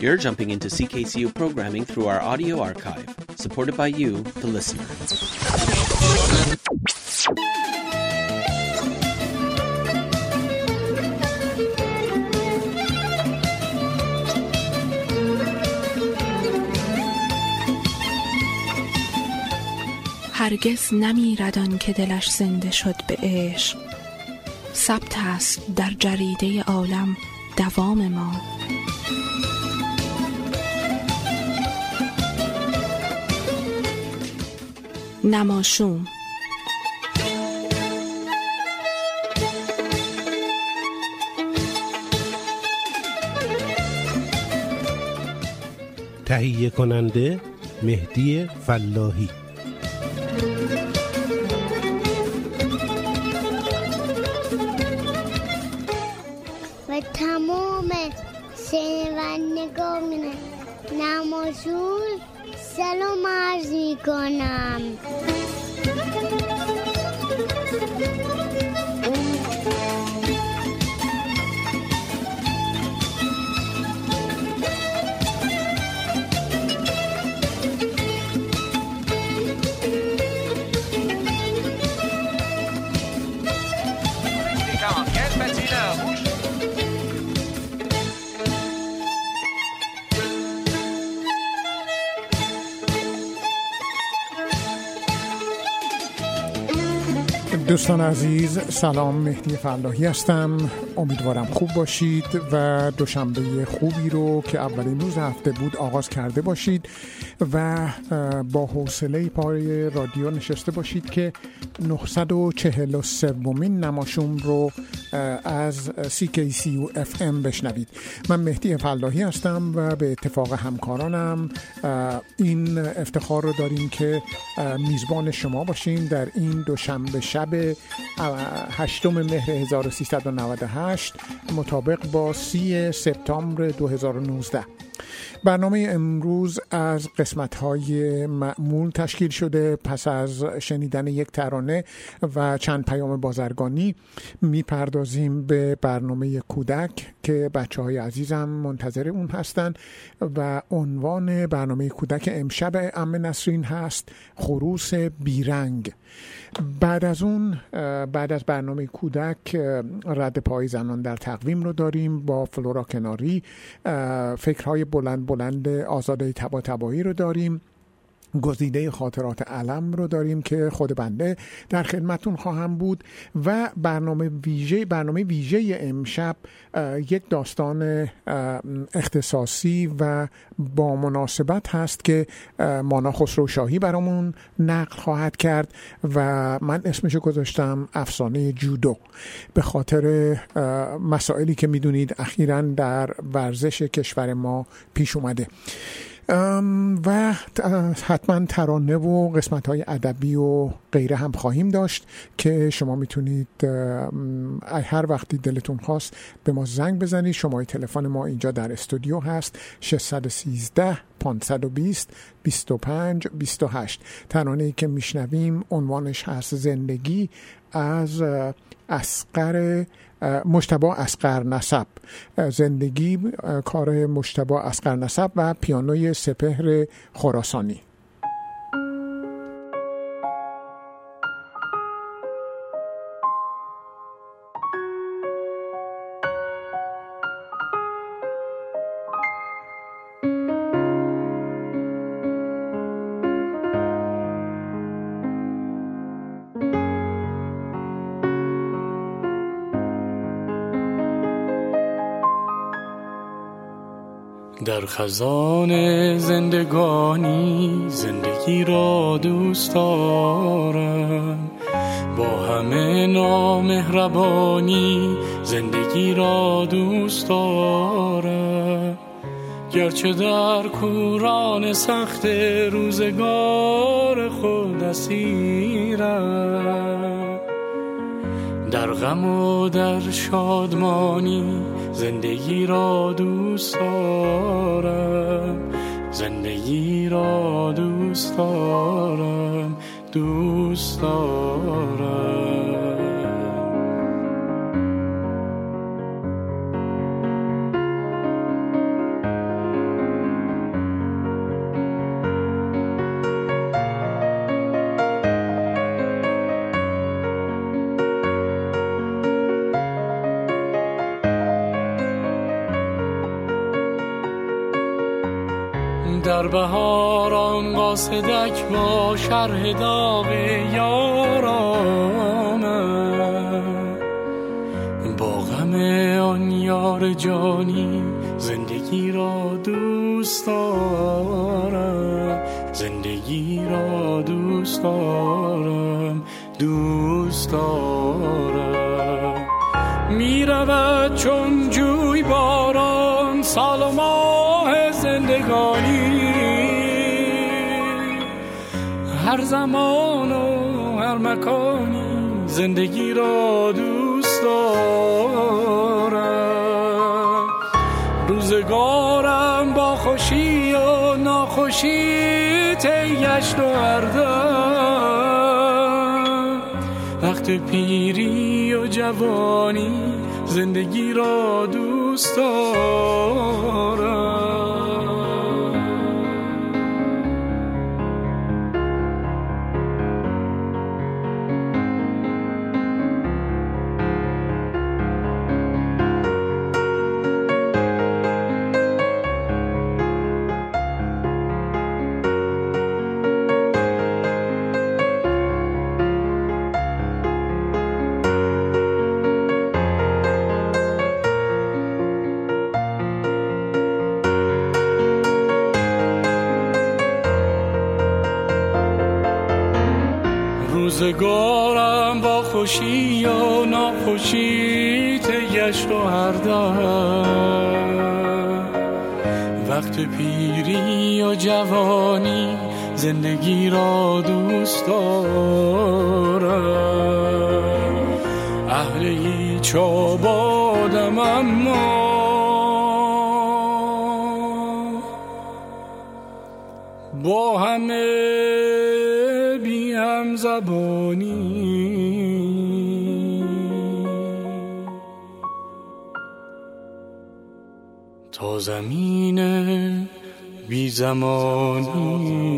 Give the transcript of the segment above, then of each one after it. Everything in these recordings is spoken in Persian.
You're jumping into CKCU programming through our audio archive, supported by you, the listener. هرگز نمیردان که دلش زنده شد به عشق ثبت است در جریده عالم دوام ما نماشوم. تهیه کننده مهدی فلاحی. دوستان عزیز سلام مهدی فلاحی هستم. امیدوارم خوب باشید و دوشنبه خوبی رو که اولین روز هفته بود آغاز کرده باشید و با حوصله پای رادیو نشسته باشید که 943 مین نماشوم رو از CKCU FM بشنوید. من مهدی فلاحی هستم و به اتفاق همکارانم این افتخار رو داریم که میزبان شما باشیم در این دوشنبه شب هشتم مهر 1398 مطابق با سی سپتامبر 2019 برنامه امروز از قسمت های معمول تشکیل شده پس از شنیدن یک ترانه و چند پیام بازرگانی می‌پردازیم به برنامه کودک که بچه های عزیزم منتظر اون هستند و عنوان برنامه کودک امشب ام نسرین هست خروس بیرنگ. بعد از اون بعد از برنامه کودک رد پای زنان در تقویم رو داریم با فلورا کناری. فکرهای بلند بلند آزاده تبا تبایی رو داریم. گزیده خاطرات علم رو داریم که خود بنده در خدمتون خواهم بود و برنامه ویژه برنامه ویژه امشب یک داستان اختصاصی و با مناسبت هست که مانا خسرو شاهی برامون نقل خواهد کرد و من اسمشو گذاشتم افسانه جودو. به خاطر مسائلی که می‌دونید اخیرا در ورزش کشور ما پیش اومده. و حتما ترانه و قسمت های ادبی و غیره هم خواهیم داشت که شما می‌تونید هر وقتی دلتون خواست به ما زنگ بزنید. شماره تلفن ما اینجا در استودیو هست. 613 520 25 28 ترانه ای که میشنویم عنوانش هست زندگی از اسقر مشتبا اسقر نسب. زندگی کار مشتبا اسقر نسب و پیانوی سپهر خراسانی. خزان زندگانی زندگی را دوست دارم. با همه نامهربانی زندگی را دوست دارم. گرچه در کوران سخت روزگار خود اسیرم. در غم و در شادمانی زندگی را دوست دارم. زندگی را دوست دارم. دوست دارم. با شرح داغ یارانم زمان و هر مکانی زندگی را دوست دارم. روزگارم با خوشی و ناخوشی تیگشت و هردم وقت پیری و جوانی زندگی را دوست دارم. زمانی.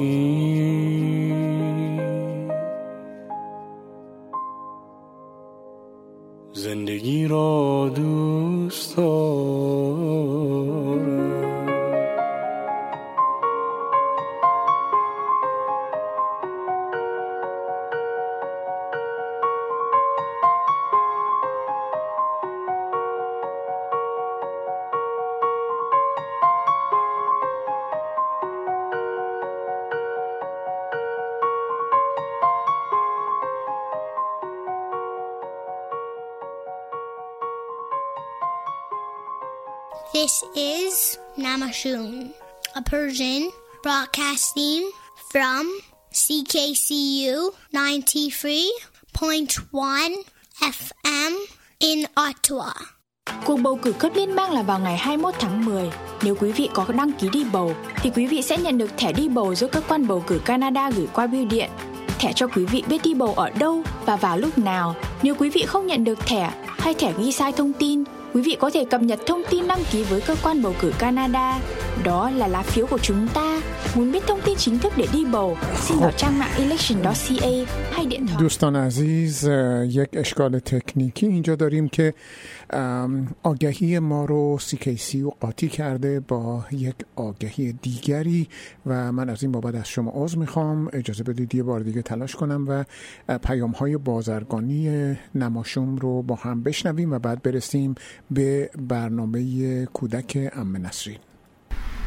زندگی را دوست دارم Namashun, a Persian broadcasting from CKCU 93.1 FM in Ottawa. Cuộc bầu cử cấp liên bang là vào ngày 21 tháng 10. Nếu quý vị có đăng ký đi bầu, thì quý vị sẽ nhận được thẻ đi bầu do cơ quan bầu cử Canada gửi qua bưu điện. Thẻ cho quý vị biết đi bầu ở đâu và vào lúc nào. Nếu quý vị không nhận được thẻ hay thẻ ghi sai thông tin, quý vị có thể cập nhật thông tin đăng ký với cơ quan bầu cử Canada. Đó là lá phiếu của chúng ta. Muốn biết thông tin chính thức để đi bầu, xin vào trang mạng election.ca hay điện thoại. دوستان عزیز یک اشکال تکنیکی اینجا داریم که آگهی ما رو CKC و قاطی کرده با یک آگهی دیگری و من از این بابت از شما عذر می‌خوام اجازه بدید یه بار دیگه تلاش کنم و پیام های بازرگانی نماشوم رو با هم بشنویم و بعد برسیم به برنامه کودک ام نسرین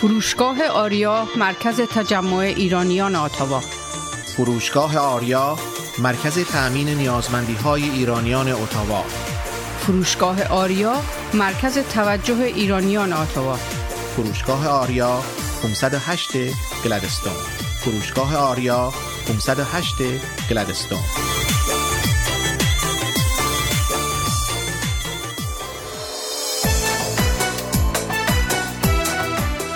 فروشگاه آریا مرکز تجمع ایرانیان آتاوا فروشگاه آریا مرکز تأمین نیازمندی های ایرانیان اتاوا. فروشگاه آریا مرکز توجه ایرانیان اتاوا. فروشگاه آریا 508 گلدستون فروشگاه آریا 508 گلدستون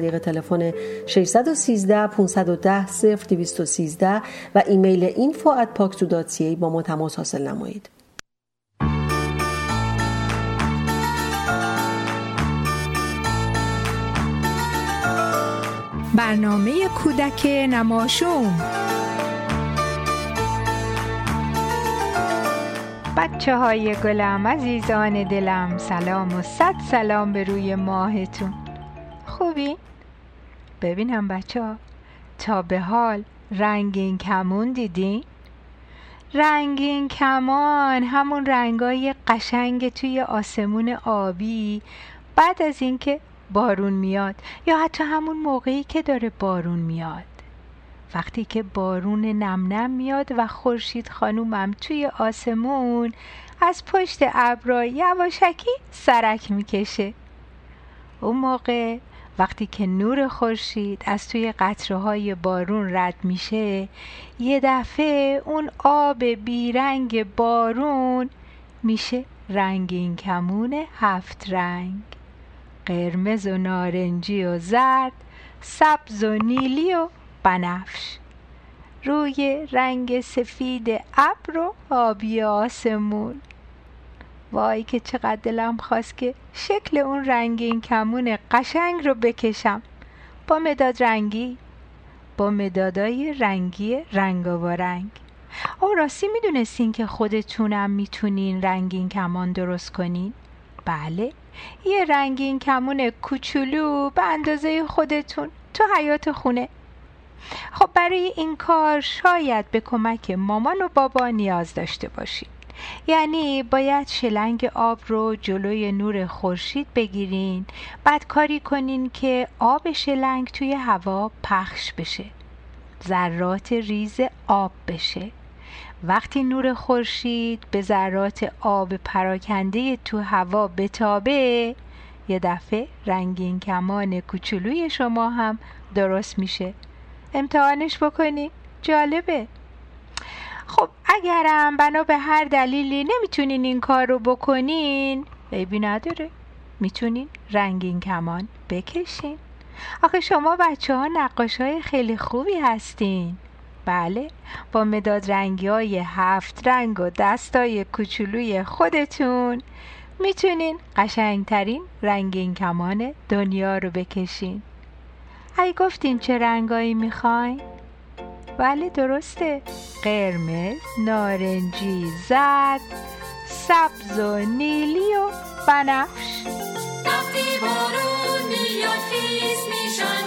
طریق تلفن 613 510 0213 و ایمیل info at با ما تماس حاصل نمایید. برنامه کودک نماشوم بچه های گلم عزیزان دلم سلام و صد سلام به روی ماهتون خوبی؟ ببینم بچه ها. تا به حال رنگین کمون دیدین؟ رنگین کمان همون رنگای قشنگ توی آسمون آبی. بعد از اینکه بارون میاد یا حتی همون موقعی که داره بارون میاد. وقتی که بارون نم نم میاد و خورشید خانومم توی آسمون از پشت ابرا یواشکی سرک می‌کشه. اون موقع وقتی که نور خورشید از توی قطره های بارون رد میشه یه دفعه اون آب بیرنگ بارون میشه رنگین کمون هفت رنگ. قرمز و نارنجی و زرد سبز و نیلی و بنفش. روی رنگ سفید ابر و آبی آسمون. وای که چقدر دلم خواست که شکل اون رنگین کمون قشنگ رو بکشم. با مداد رنگی؟ با مدادای رنگی رنگ و رنگ. او راستی می‌دونستین که خودتونم می‌تونین رنگین کمان درست کنین؟ بله یه رنگین کمون کوچولو به اندازه خودتون تو حیات خونه. خب برای این کار شاید به کمک مامان و بابا نیاز داشته باشید یعنی باید شلنگ آب رو جلوی نور خورشید بگیرین. بعد کاری کنین که آب شلنگ توی هوا پخش بشه. ذرات ریز آب بشه. وقتی نور خورشید به ذرات آب پراکنده تو هوا بتابه یه دفعه رنگین کمان کوچولوی شما هم درست میشه. امتحانش بکنی جالبه. خب اگرم بنا به هر دلیلی نمی‌تونین این کار رو بکنین عیبی نداره. می‌تونین رنگین کمان بکشین. آخه شما بچه ها نقاش های خیلی خوبی هستین. بله با مداد رنگی های هفت رنگ و دستای کوچولوی خودتون می‌تونین قشنگترین رنگین کمان دنیا رو بکشین. ای گفتین چه رنگایی می‌خواین؟ بله درسته. قرمز، نارنجی، زرد، سبز و نیلی و بنفش. وقتی بارون میاد خیز میشن.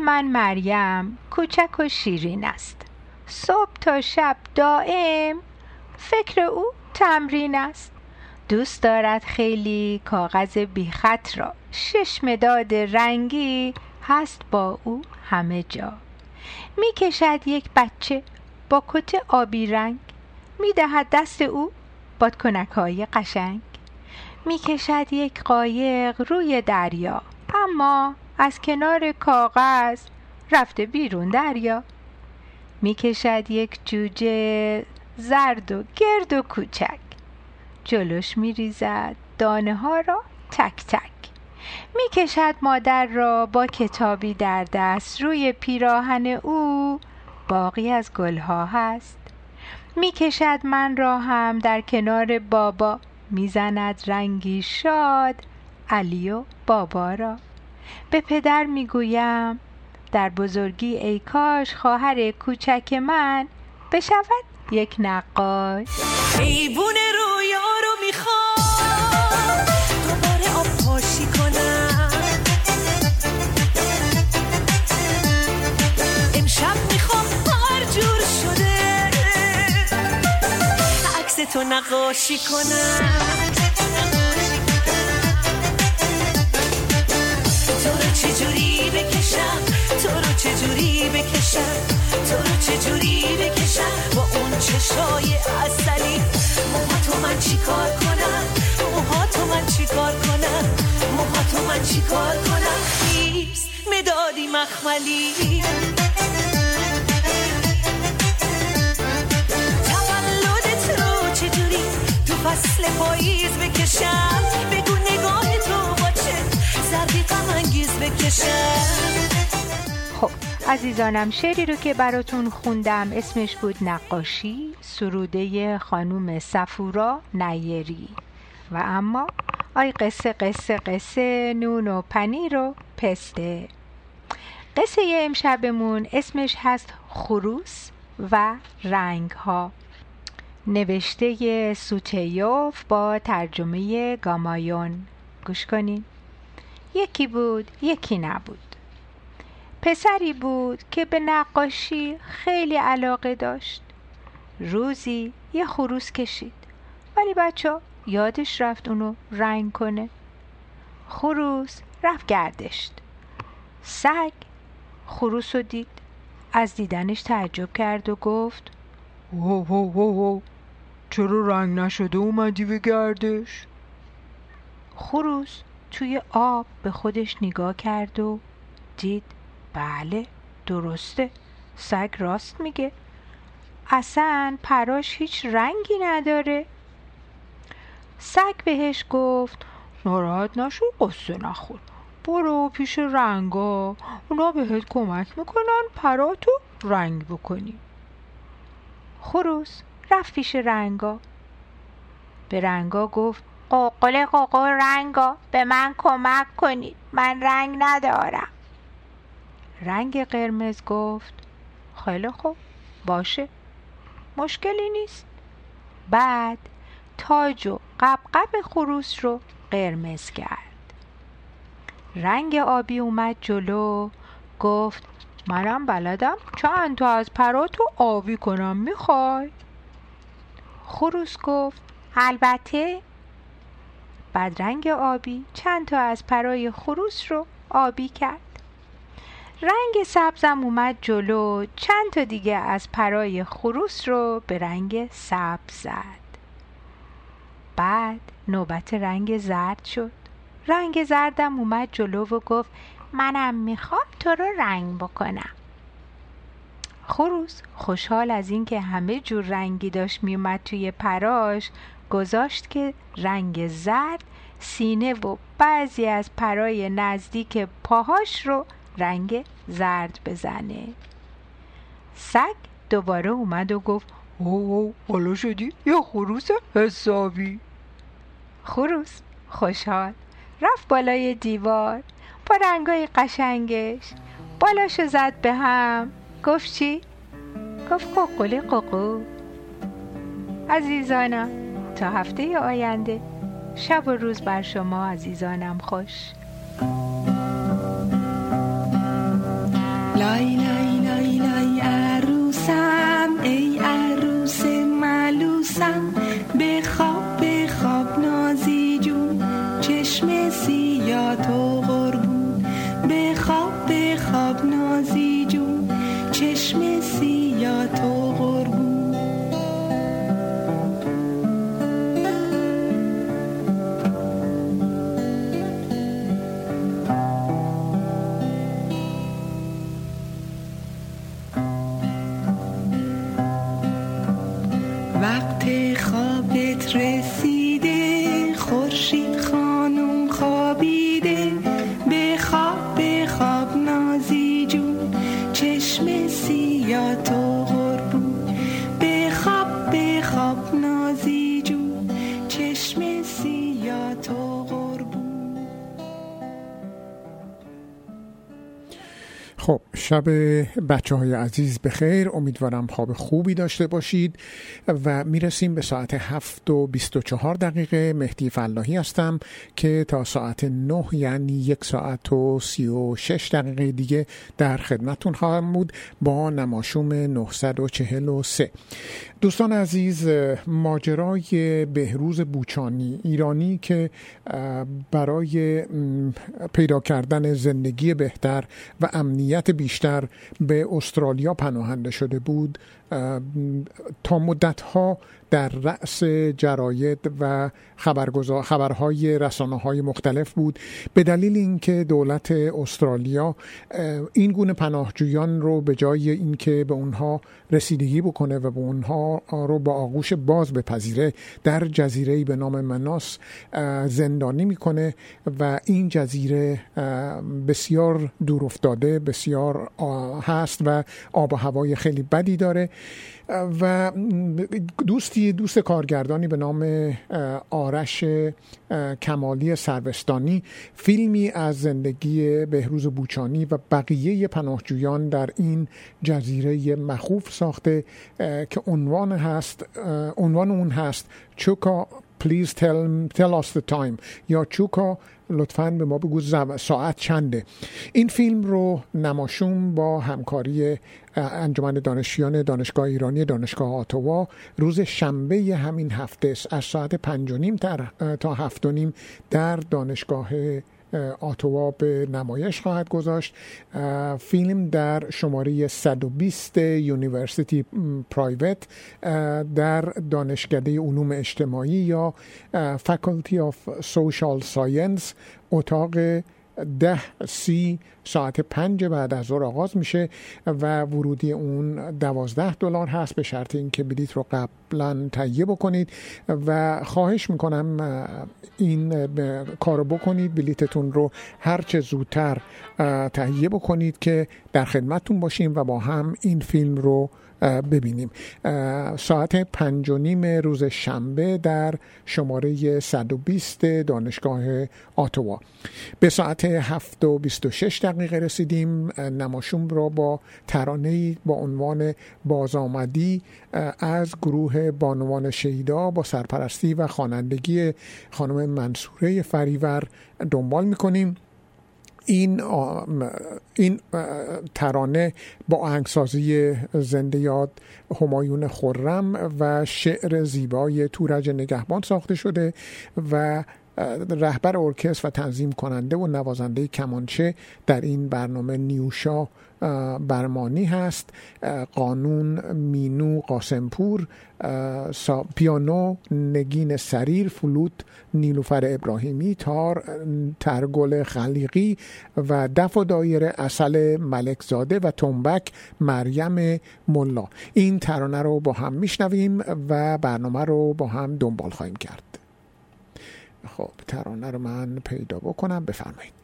من مریم کوچک و شیرین است. صبح تا شب دائم فکر او تمرین است. دوست دارد خیلی کاغذ بیخط را. شش مداد رنگی هست با او همه جا. می کشد یک بچه با کت آبی رنگ. می دهد دست او بادکنک های قشنگ. می کشد یک قایق روی دریا. اما از کنار کاغذ رفته بیرون دریا. می کشد یک جوجه زرد و گرد و کوچک. جلوش می ریزد دانه ها را تک تک. می کشد مادر را با کتابی در دست. روی پیراهن او باقی از گلها هست. می کشد من را هم در کنار بابا. می‌زند رنگی شاد علی و بابا را. به پدر می‌گویم در بزرگی ای کاش خواهر کوچک من بشود یک نقاش. ایوون رویا رو می‌خوام دوباره آب پاشی کنم. امشب می‌خوام هر جور شده عکس تو نقاشی کنم. تو رو چجوری بکشم؟ تو رو چجوری بکشم؟ تو رو چجوری بکشم؟ با اون چشای اصلی موهاتو من چیکار کنم؟ موهاتو من چیکار کنم؟ موهاتو من چیکار کنم؟ نیست مدادی مخملی. تولدت رو چجوری تو فصل پاییز بکشم؟ زردی غم انگیز بکشم. خب عزیزانم شعری رو که براتون خوندم اسمش بود نقاشی سروده خانوم سفورا نیری. و اما آی قصه قصه قصه نون و پنیر و پسته. قصه امشبمون اسمش هست خروس و رنگ ها نوشته سوتیوف با ترجمه گامایون. گوش کنین. یکی بود یکی نبود. پسری بود که به نقاشی خیلی علاقه داشت. روزی یه خروس کشید. ولی بچه یادش رفت اونو رنگ کنه. خروس رفت گردشت. سگ خروس رو دید. از دیدنش تعجب کرد و گفت وو وو وو وو چرا رنگ نشده اومدی به گردش؟ خروس توی آب به خودش نگاه کرد و دید بله درسته. سگ راست میگه. اصلا پراش هیچ رنگی نداره. سگ بهش گفت ناراحت نشو قصه نخور برو پیش رنگا. اونا بهت کمک می‌کنن پراتو رنگ بکنی. خروس رفت پیش رنگا. به رنگا گفت قوقل قوقل رنگا به من کمک کنید. من رنگ ندارم. رنگ قرمز گفت خیلی خوب باشه. مشکلی نیست. بعد تاج و قبقب خروس رو قرمز کرد. رنگ آبی اومد جلو گفت منم بلدم چند تا از پراتو آبی کنم می‌خوای؟ خروس گفت البته بعد رنگ آبی چند تا از پرای خروس رو آبی کرد. رنگ سبزم اومد جلو چند تا دیگه از پرای خروس رو به رنگ سبز زد. بعد نوبت رنگ زرد شد. رنگ زردم اومد جلو و گفت منم می‌خوام تو رو رنگ بکنم. خروس خوشحال از اینکه همه جور رنگی داشت میومد توی پراش. گذاشت که رنگ زرد سینه و بعضی از پرای نزدیک پاهاش رو رنگ زرد بزنه. سگ دوباره اومد و گفت او حالا شدی یه خروس حسابی. خروس خوشحال رفت بالای دیوار با رنگای قشنگش. بالاشو زد به هم. گفت چی؟ گفت قوقل قوقو عزیزانم تا هفته آینده. شب و روز بر شما عزیزانم خوش. لای لای لای لای عروسم ای عروس ملوسم. بخواب بخواب نازی جون. چشم سیاه تو قربون بخواب بخواب نازی جون. چشم سیاه تو وقت خوابت رسیده شب بچه های عزیز به خیر امیدوارم خواب خوبی داشته باشید و می‌رسیم به ساعت هفت و بیست و چهار دقیقه. مهدی فلاحی هستم که تا ساعت نه یعنی یک ساعت و سی و شش دقیقه دیگه در خدمتون خواهم بود با نماشوم 943 دوستان عزیز ماجرای بهروز بوچانی ایرانی که برای پیدا کردن زندگی بهتر و امنیت بیشتر به استرالیا پناهنده شده بود تا مدت ها در رأس جراید و خبرگزار خبرهای رسانه های مختلف بود. به دلیل اینکه دولت استرالیا این گونه پناهجویان رو به جای اینکه به اونها رسیدگی بکنه و به اونها رو با آغوش باز بپذیره در جزیره به نام مناس زندانی می‌کنه و این جزیره بسیار دور افتاده بسیار هست و آب و هوای خیلی بدی داره. و دوستی دوست کارگردانی به نام آرش کمالی سروستانی فیلمی از زندگی بهروز بوچانی و بقیه پناهجویان در این جزیره مخوف ساخته که عنوان هست عنوان اون هست چوکا please tell, tell us the time یا چوکا لطفا به ما بگو ساعت چنده. این فیلم رو نماشوم با همکاری انجمن دانشیان دانشگاه ایرانی دانشگاه آتوا روز شنبه همین هفته از ساعت پنج و نیم تا هفت و نیم در دانشگاه آتوا به نمایش خواهد گذاشت. فیلم در شماره 120 یونیورسیتی Private در دانشکده علوم اجتماعی یا Faculty of Social Science اتاق ده سی ساعت پنج بعد از ظهر آغاز میشه و ورودی اون دوازده دلار هست به شرط اینکه بلیت رو قبلا تهیه بکنید و خواهش می‌کنم این کارو بکنید. بلیتتون رو هرچه زودتر تهیه بکنید که در خدمتتون باشیم و با هم این فیلم رو ببینیم. ساعت پنج و نیم روز شنبه در شماره 120 دانشگاه آتوا به ساعت هفت و 26 دقیقه رسیدیم. نماشوم را با ترانه با عنوان بازآمدی از گروه بانوان شهیدا با سرپرستی و خوانندگی خانم منصوره فریور دنبال می‌کنیم. این این ترانه با آهنگسازی زنده یاد همایون خرم و شعر زیبای تورج نگهبان ساخته شده و رهبر ارکستر و تنظیم کننده و نوازنده کمانچه در این برنامه نیوشا برمانی هست. قانون مینو قاسمپور پیانو نگین سریر فلوت نیلوفر ابراهیمی تار ترگل خلیقی و دف و دایره اصل ملکزاده و تنبک مریم ملا. این ترانه رو با هم میشنویم و برنامه رو با هم دنبال خواهیم کرد. خب ترانه رو من پیدا بکنم بفرمایید.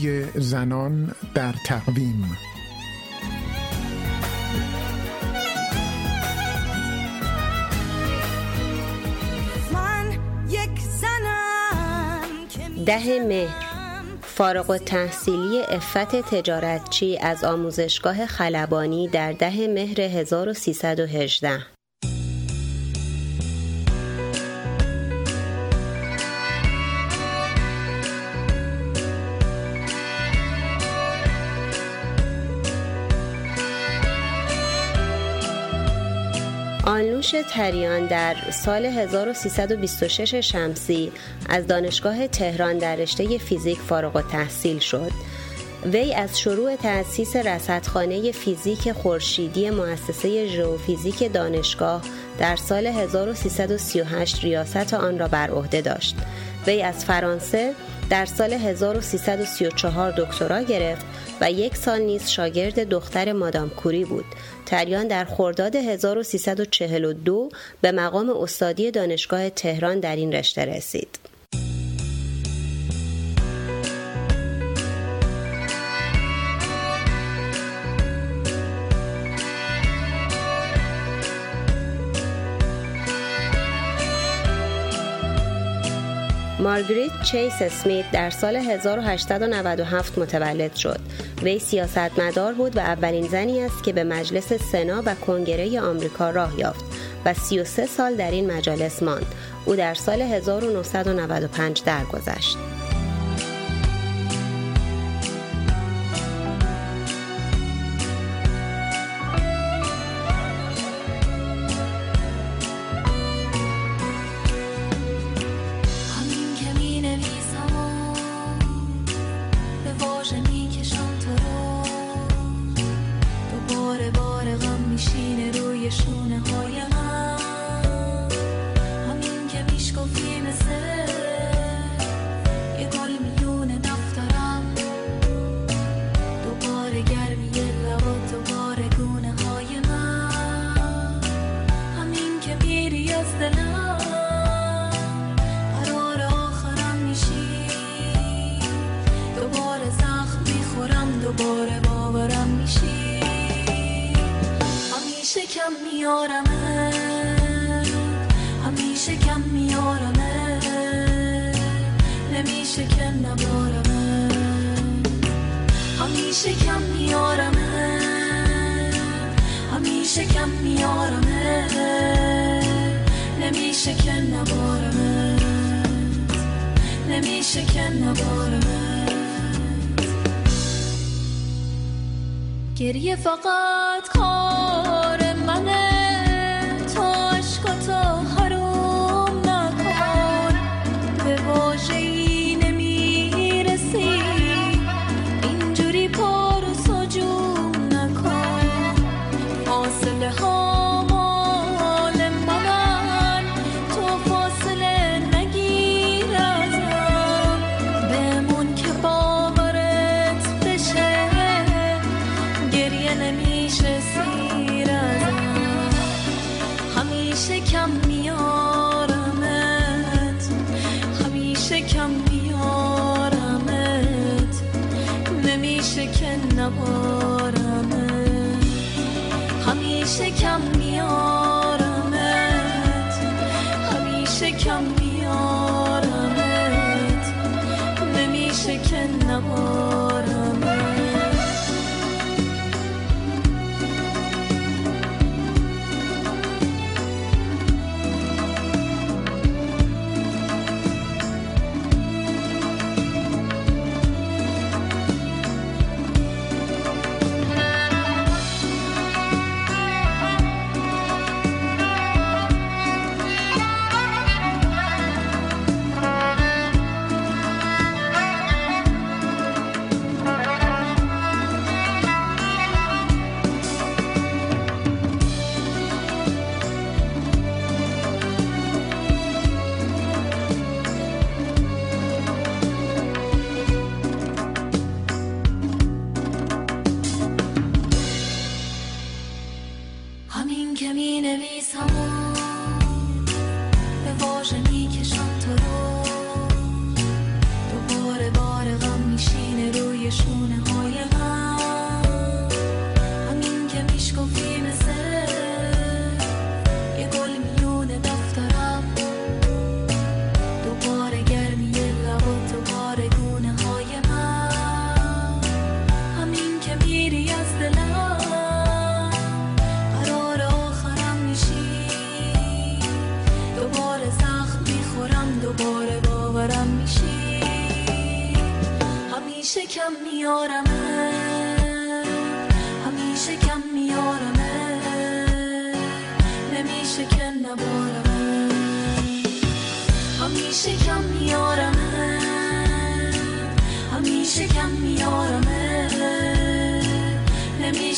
پای زنان در تقویم. ده مهر. فارغ التحصیلی افت تجارتچی از آموزشگاه خلبانی در ده مهر 1318 آلنوش تریان در سال 1326 شمسی از دانشگاه تهران در رشته فیزیک فارغ التحصیل شد. وی از شروع تأسیس رصدخانه فیزیک خورشیدی مؤسسه ژئوفیزیک دانشگاه در سال 1338 ریاست آن را بر عهده داشت. وی از فرانسه در سال 1334 دکترا گرفت و یک سال نیز شاگرد دختر مادام کوری بود. تریان در خرداد 1342 به مقام استادی دانشگاه تهران در این رشته رسید. مارگریت چیس اسمیت در سال 1897 متولد شد. وی سیاستمدار بود و اولین زنی است که به مجلس سنا و کنگره آمریکا راه یافت و 33 سال در این مجالس ماند. او در سال 1995 درگذشت.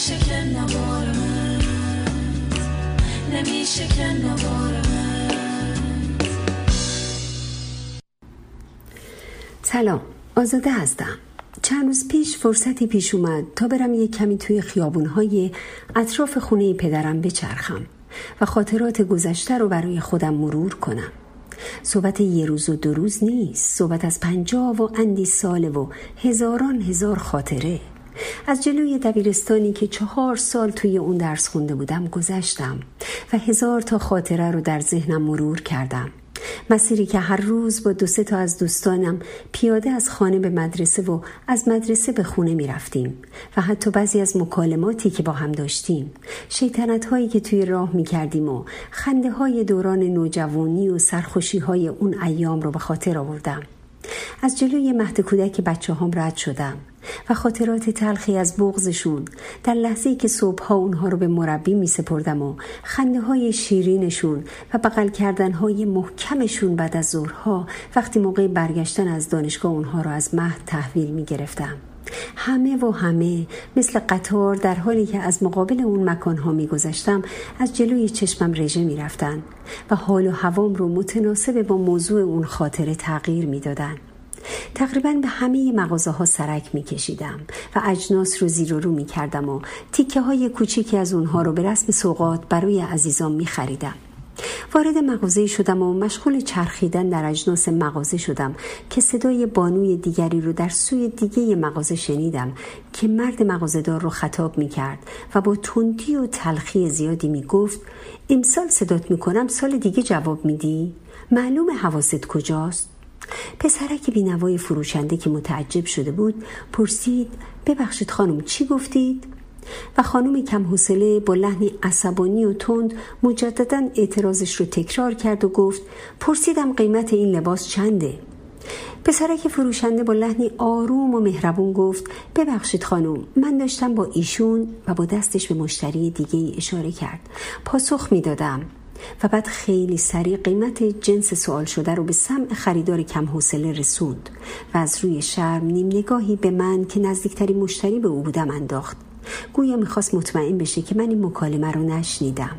نمیشه که نمیشه که سلام آزاده هستم. چند روز پیش فرصتی پیش اومد تا برم یک کمی توی خیابونهای اطراف خونه پدرم بچرخم و خاطرات گذشته رو برای خودم مرور کنم. صحبت یه روز و دو روز نیست صحبت از پنجاه و اندی ساله و هزاران هزار خاطره. از جلوی دبیرستانی که چهار سال توی اون درس خونده بودم گذشتم و هزار تا خاطره رو در ذهنم مرور کردم. مسیری که هر روز با دو سه تا از دوستانم پیاده از خانه به مدرسه و از مدرسه به خونه می رفتیم و حتی بعضی از مکالماتی که با هم داشتیم شیطنت هایی که توی راه می کردیم و خنده های دوران نوجوانی و سرخوشی های اون ایام رو به خاطر آوردم. از جلوی مهد کودک بچه هم رد شدم. و خاطرات تلخی از بغزشون در لحظه که صبحها اونها رو به مربی می سپردم و خنده های شیرینشون و بغل کردن های محکمشون بعد از ظهرها وقتی موقع برگشتن از دانشگاه اونها رو از مهد تحویل می گرفتم. همه و همه مثل قطار در حالی که از مقابل اون مکانها میگذشتم از جلوی چشمم رژه می‌رفتن و حال و هوام رو متناسب با موضوع اون خاطره تغییر می‌دادن تقریبا به همه مغازه ها سرک می کشیدم و اجناس رو زیر و رو می کردم و تیکه های کوچیکی از اونها رو به رسم سوقات برای عزیزان می خریدم. وارد مغازه شدم و مشغول چرخیدن در اجناس مغازه شدم که صدای بانوی دیگری رو در سوی دیگه مغازه شنیدم که مرد مغازهدار رو خطاب می کرد و با تندی و تلخی زیادی می گفت امسال صدات می کنم سال دیگه جواب میدی؟ معلوم حواست کجاست؟ پسرک بینوای فروشنده که متعجب شده بود پرسید ببخشید خانم چی گفتید؟ و خانم کم حوصله با لحنی عصبانی و تند مجددا اعتراضش رو تکرار کرد و گفت پرسیدم قیمت این لباس چنده؟ پسرک فروشنده با لحنی آروم و مهربون گفت ببخشید خانم من داشتم با ایشون و با دستش به مشتری دیگه اشاره کرد پاسخ می‌دادم و بعد خیلی سریع قیمت جنس سوال شده رو به سمع خریدار کم حوصله رسوند و از روی شرم نیم نگاهی به من که نزدیکترین مشتری به او بودم انداخت. گویا می‌خواست مطمئن بشه که من این مکالمه رو نشنیدم.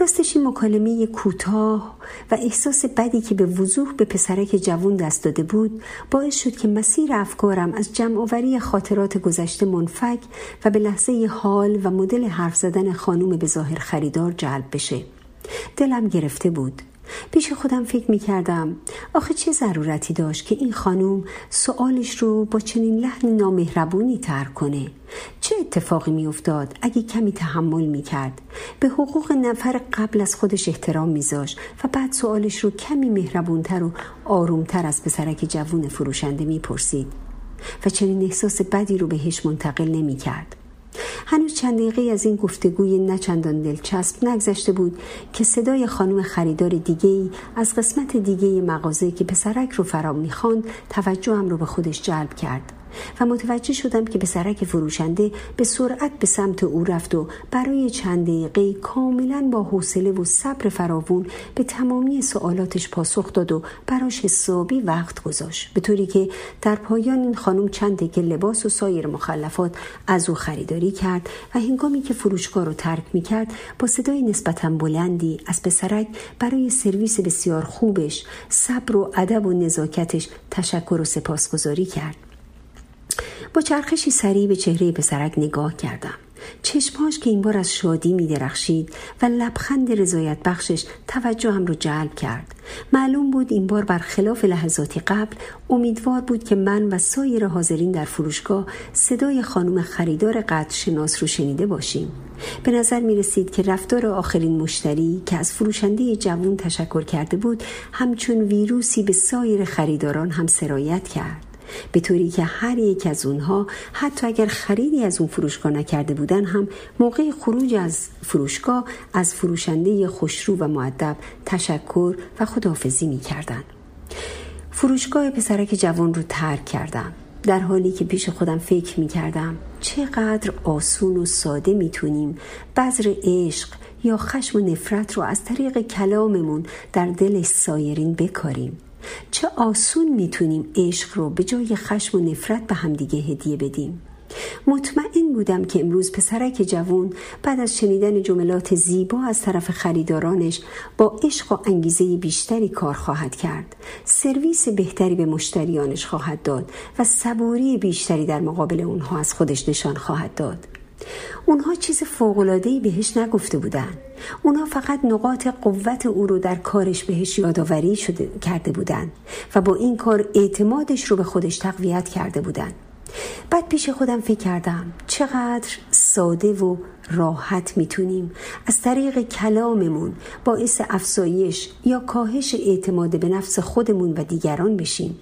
راستش این مکالمه کوتاه و احساس بدی که به وضوح به پسرک جوون دست داده بود باعث شد که مسیر افکارم از جمعآوری خاطرات گذشته منفک و به لحظه حال و مدل حرف زدن خانوم به ظاهر خریدار جلب بشه. دلم گرفته بود. پیش خودم فکر می کردم آخه چه ضرورتی داشت که این خانوم سوالش رو با چنین لحن نامهربونی ترک کنه؟ چه اتفاقی می افتاد اگه کمی تحمل می کرد به حقوق نفر قبل از خودش احترام میذاش و بعد سوالش رو کمی مهربونتر و آرومتر از پسرک جوون فروشنده می‌پرسید و چنین احساس بدی رو بهش منتقل نمی کرد. هنوز چند دقیقه از این گفتگوی نچندان دلچسب نگذشته بود که صدای خانم خریدار دیگه ای از قسمت دیگه مغازه که پسرک رو فرا می‌خواند توجهم رو به خودش جلب کرد. و متوجه شدم که پسرک فروشنده به سرعت به سمت او رفت و برای چند دقیقه کاملا با حوصله و صبر فراوون به تمامی سوالاتش پاسخ داد و براش حسابی وقت گذاشت. به طوری که در پایان این خانم چند که لباس و سایر مخلفات از او خریداری کرد و هنگامی که فروشگاه رو ترک می کرد با صدای نسبتا بلندی از پسرک برای سرویس بسیار خوبش صبر و ادب و نزاکتش تشکر و سپاسگزاری کرد. با چرخشی سریع به چهره پسرک نگاه کردم. چشمهاش که این بار از شادی می درخشید و لبخند رضایت بخشش توجهم رو جلب کرد. معلوم بود این بار برخلاف لحظاتی قبل امیدوار بود که من و سایر حاضرین در فروشگاه صدای خانم خریدار قدر شناس رو شنیده باشیم. به نظر می رسید که رفتار آخرین مشتری که از فروشنده جوون تشکر کرده بود همچون ویروسی به سایر خریداران هم سرایت کرد. به طوری که هر یک از اونها حتی اگر خریدی از اون فروشگاه نکرده بودن هم موقع خروج از فروشگاه از فروشنده خوشرو و معدب تشکر و خداحافظی می کردن. فروشگاه پسرک جوان رو ترک کردم در حالی که پیش خودم فکر می کردم چقدر آسون و ساده می‌تونیم بذر عشق یا خشم و نفرت رو از طریق کلاممون در دل سایرین بکاریم چه آسون می‌تونیم عشق رو به جای خشم و نفرت به همدیگه هدیه بدیم؟ مطمئن بودم که امروز پسرک جوون بعد از شنیدن جملات زیبا از طرف خریدارانش با عشق و انگیزه بیشتری کار خواهد کرد. سرویس بهتری به مشتریانش خواهد داد و صبوری بیشتری در مقابل اونها از خودش نشان خواهد داد. اونها چیز فوقلادهی بهش نگفته بودن. اونها فقط نقاط قوت او رو در کارش بهش یادآوری شده کرده بودن و با این کار اعتمادش رو به خودش تقویت کرده بودن. بعد پیش خودم فکر کردم چقدر ساده و راحت می‌تونیم از طریق کلاممون باعث افزایش یا کاهش اعتماد به نفس خودمون و دیگران بشیم.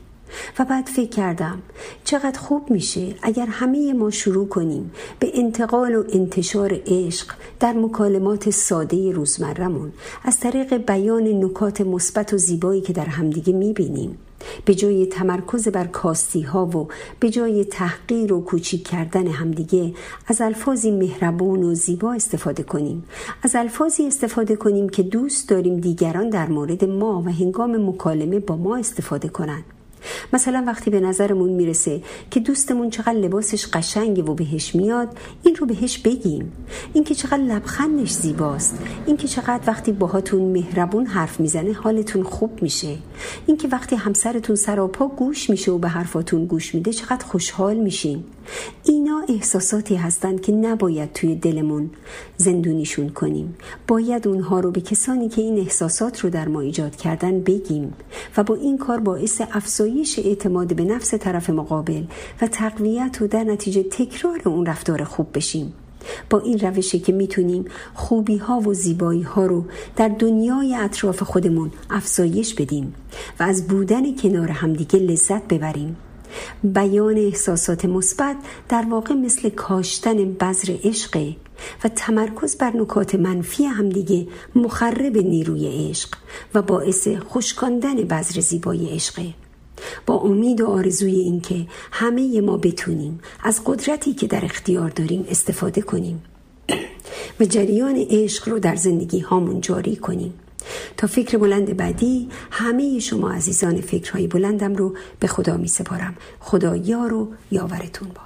و بعد فکر کردم چقدر خوب میشه اگر همه ما شروع کنیم به انتقال و انتشار عشق در مکالمات ساده روزمرمون از طریق بیان نکات مثبت و زیبایی که در همدیگه می‌بینیم. به جای تمرکز بر کاستی ها و به جای تحقیر و کوچیک کردن همدیگه از الفاظی مهربون و زیبا استفاده کنیم. از الفاظی استفاده کنیم که دوست داریم دیگران در مورد ما و هنگام مکالمه با ما استفاده کنند مثلا وقتی به نظرمون می‌رسه که دوستمون چقدر لباسش قشنگه و بهش میاد این رو بهش بگیم. اینکه چقدر لبخندش زیباست. اینکه چقدر وقتی باهاتون مهربون حرف می‌زنه حالتون خوب میشه. اینکه وقتی همسرتون سراپا گوش میشه و به حرفاتون گوش میده چقدر خوشحال میشین. اینا احساساتی هستند که نباید توی دلمون زندونیشون کنیم. باید اونها رو به کسانی که این احساسات رو در ما ایجاد کردن بگیم و با این کار باعث افزایش اعتماد به نفس طرف مقابل و تقویت و در نتیجه تکرار اون رفتار خوب بشیم. با این روشی که می‌تونیم خوبی ها و زیبایی ها رو در دنیای اطراف خودمون افزایش بدیم و از بودن کنار همدیگه لذت ببریم. بیان احساسات مثبت در واقع مثل کاشتن بذر عشق و تمرکز بر نکات منفی همدیگه مخرب نیروی عشق و باعث خشکاندن بذر زیبای عشقه با امید و آرزوی اینکه همه ما بتونیم از قدرتی که در اختیار داریم استفاده کنیم. و جریان عشق رو در زندگی هامون جاری کنیم. تا فکر بلند بعدی همه شما عزیزان فکرهای بلندم رو به خدا می سپارم خدا یار و یاورتون باد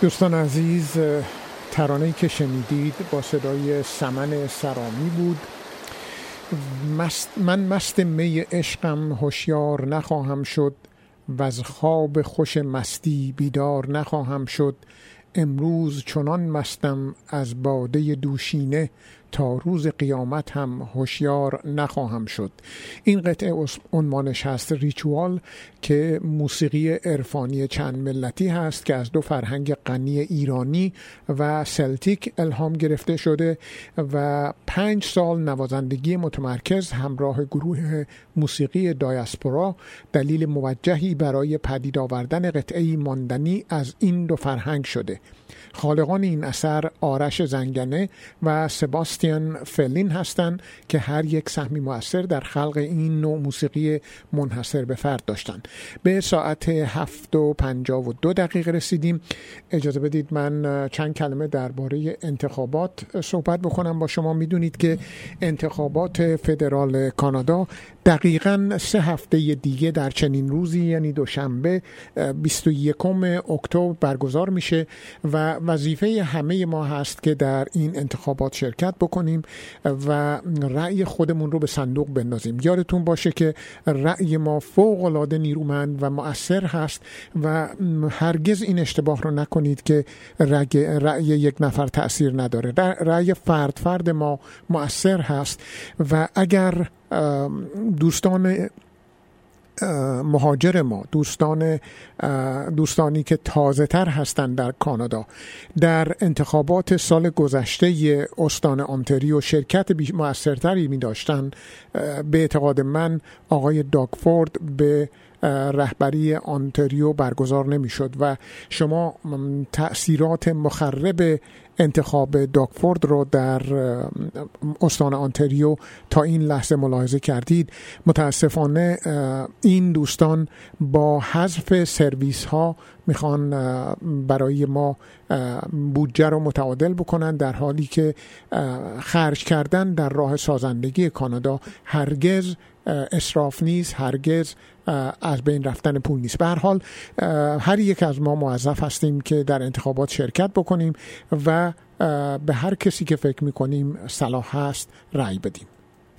دوستان عزیز ترانه‌ای که شنیدید با صدای سمن سرامی بود. مست من مست می عشقم هوشیار نخواهم شد و از خواب خوش مستی بیدار نخواهم شد. امروز چنان مستم از باده دوشینه تا روز قیامت هم هوشیار نخواهم شد. این قطعه عنوانش هست ریچوال که موسیقی عرفانی چند ملتی هست که از دو فرهنگ غنی ایرانی و سلتیک الهام گرفته شده و پنج سال نوازندگی متمرکز همراه گروه موسیقی دایاسپورا دلیل موجهی برای پدید آوردن قطعه ماندنی از این دو فرهنگ شده. خالقان این اثر آرش زنگنه و سباستیان فلین هستند که هر یک سهمی موثر در خلق این نوع موسیقی منحصر به فرد داشتند. به ساعت هفت و پنجاه و دو دقیقه رسیدیم. اجازه بدید من چند کلمه درباره انتخابات صحبت بکنم. با شما می‌دونید که انتخابات فدرال کانادا دقیقا سه هفته دیگه در چنین روزی یعنی دوشنبه 21 اکتبر برگزار میشه و وظیفه همه ما هست که در این انتخابات شرکت بکنیم و رأی خودمون رو به صندوق بندازیم. یادتون باشه که رأی ما فوق العاده نیرومند و مؤثر هست و هرگز این اشتباه رو نکنید که رأی یک نفر تاثیر نداره. رأی فرد فرد ما مؤثر هست و اگر دوستان مهاجر ما دوستان دوستانی که تازه تر هستند در کانادا. در انتخابات سال گذشته استان آنتریو شرکت موثرتری می داشتن به اعتقاد من آقای داگفورد به رهبری آنتریو برگزار نمی‌شد و شما تاثیرات مخرب انتخاب داکفورد رو در استان آنتریو تا این لحظه ملاحظه کردید. متاسفانه این دوستان با حذف سرویس ها می‌خوان برای ما بودجه رو متعادل بکنن در حالی که خرج کردن در راه سازندگی کانادا هرگز اصراف نیست هرگز از بین رفتن پول نیست. به هر حال هر یک از ما موظف هستیم که در انتخابات شرکت بکنیم و به هر کسی که فکر می‌کنیم صلاح هست رأی بدیم.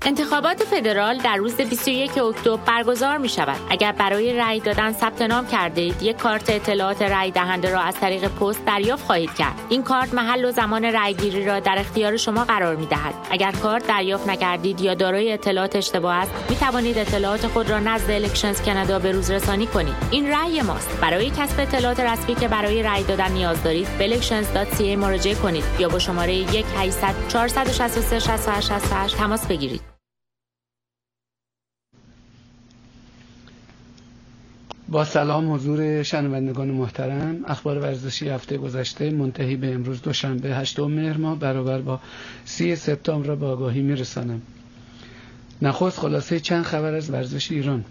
انتخابات فدرال در روز 21 اکتبر برگزار می شود. اگر برای رأی دادن ثبت نام کرده اید، یک کارت اطلاعات رأی دهنده را از طریق پست دریافت خواهید کرد. این کارت محل و زمان رأی گیری را در اختیار شما قرار می دهد. اگر کارت دریافت نکردید یا دارای اطلاعات اشتباه است، می توانید اطلاعات خود را نزد الکشنز کانادا به روز رسانی کنید. این رأی ماست. برای کسب اطلاعات رسمی که برای رأی دادن نیاز دارید، به elections.ca مراجعه کنید یا با شماره 1 800 463 68 تماس بگیرید. با سلام حضور شنوندگان محترم. اخبار ورزشی هفته گذشته منتهی به امروز دوشنبه 8 مهر ماه برابر با 30 سپتامبر را به آگاهی میرسانم. نخست خلاصه چند خبر از ورزش ایران.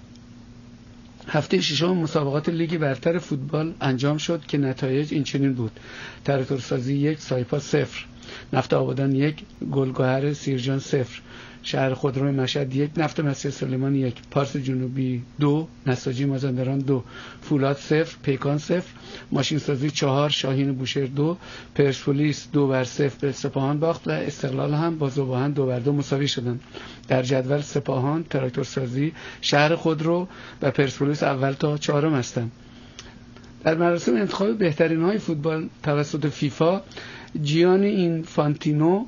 هفته ششم مسابقات لیگ برتر فوتبال انجام شد که نتایج این چنین بود. تراتورسازی یک سایپا صفر. نفت آبادان یک گلگهر سیرجان صفر. شهر خودروی مشهد یک نفت مسیح سلیمان یک پارس جنوبی دو نساجی مازندران دو فولاد صفر پیکان صفر ماشین سازی چهار شاهین بوشهر دو پرسپولیس دو بر صفر به سپاهان باخت و استقلال هم با زباهن دو بر دو مساوی شدند در جدول سپاهان تراکتور سازی شهر خودرو و پرسپولیس اول تا چهارم هستند در مراسم انتخاب بهترین های فوتبال توسط فیفا جیان این فانتینو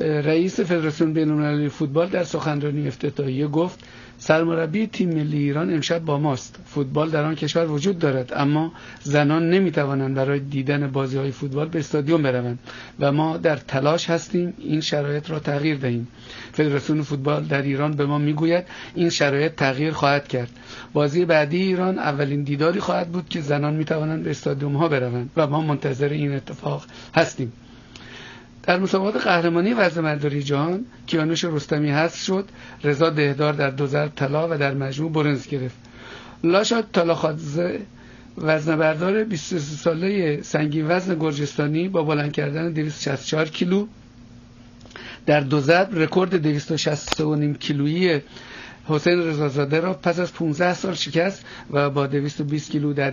رئیس فدراسیون بین‌المللی فوتبال در سخنرانی افتتاحیه گفت سرمربی تیم ملی ایران امشب با ماست. فوتبال در آن کشور وجود دارد اما زنان نمی‌توانند برای دیدن بازی های فوتبال به استادیوم بروند و ما در تلاش هستیم این شرایط را تغییر دهیم. فدراسیون فوتبال در ایران به ما می‌گوید این شرایط تغییر خواهد کرد. بازی بعدی ایران اولین دیداری خواهد بود که زنان می‌توانند به استادیوم ها بروند و ما منتظر این اتفاق هستیم. در مسابقات قهرمانی وزن مرداری جهان کیانوش رستمی هست شد رضا دهدار در دو ضرب طلا و در مجموع برنز گرفت. لاشا تالاخادزه وزن بردار 23 ساله سنگین وزن گرجستانی با بلند کردن 264 کیلو در دو ضرب رکورد 263.5 کیلویی حسین رضازاده را پس از 15 سال شکست و با 220 کیلو در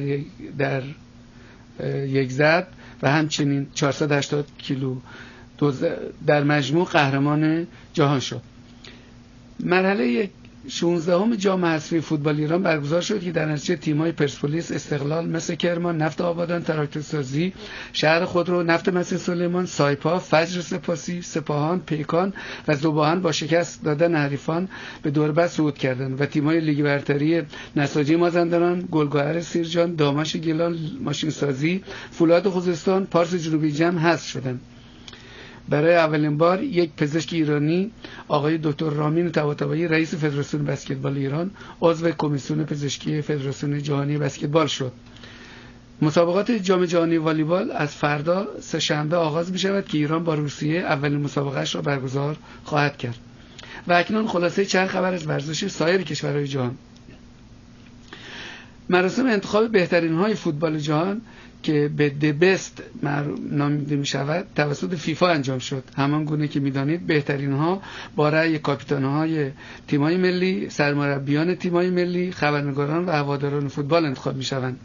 در یک ضرب و همچنین 480 کیلو در مجموع قهرمان جهان شد. مرحله 16 هم جام حذفی فوتبال ایران برگزار شد که در نتیجه تیم‌های پرسپولیس استقلال مثل کرمان نفت آبادان تراکتورسازی شهر خودرو نفت مسجد سلیمان سایپا فجر سپاسی سپاهان پیکان و زوباهن با شکست دادن حریفان به دوربست صعود کردند و تیم‌های لیگ برتری نساجی مازندران گلگهر سیرجان دامش گیلان ماشینسازی فولاد خوزستان پارس جنوبی جمع حذف شدند. برای اولین بار یک پزشک ایرانی آقای دکتر رامین طباطبایی رئیس فدراسیون بسکتبال ایران عضو کمیسیون پزشکی فدراسیون جهانی بسکتبال شد. مسابقات جام جهانی والیبال از فردا سه شنبه آغاز می شود که ایران با روسیه اولین مسابقهش را برگزار خواهد کرد. و اکنون خلاصه چند خبر از ورزش سایر کشورهای جهان. مراسم انتخاب بهترین های فوتبال جهان که به the best نامیده می شود توسط فیفا انجام شد. همان گونه که می‌دانید بهترین ها با رأی کاپیتان های تیمای ملی سرمربیان تیمای ملی خبرنگاران و هواداران فوتبال انتخاب می شوند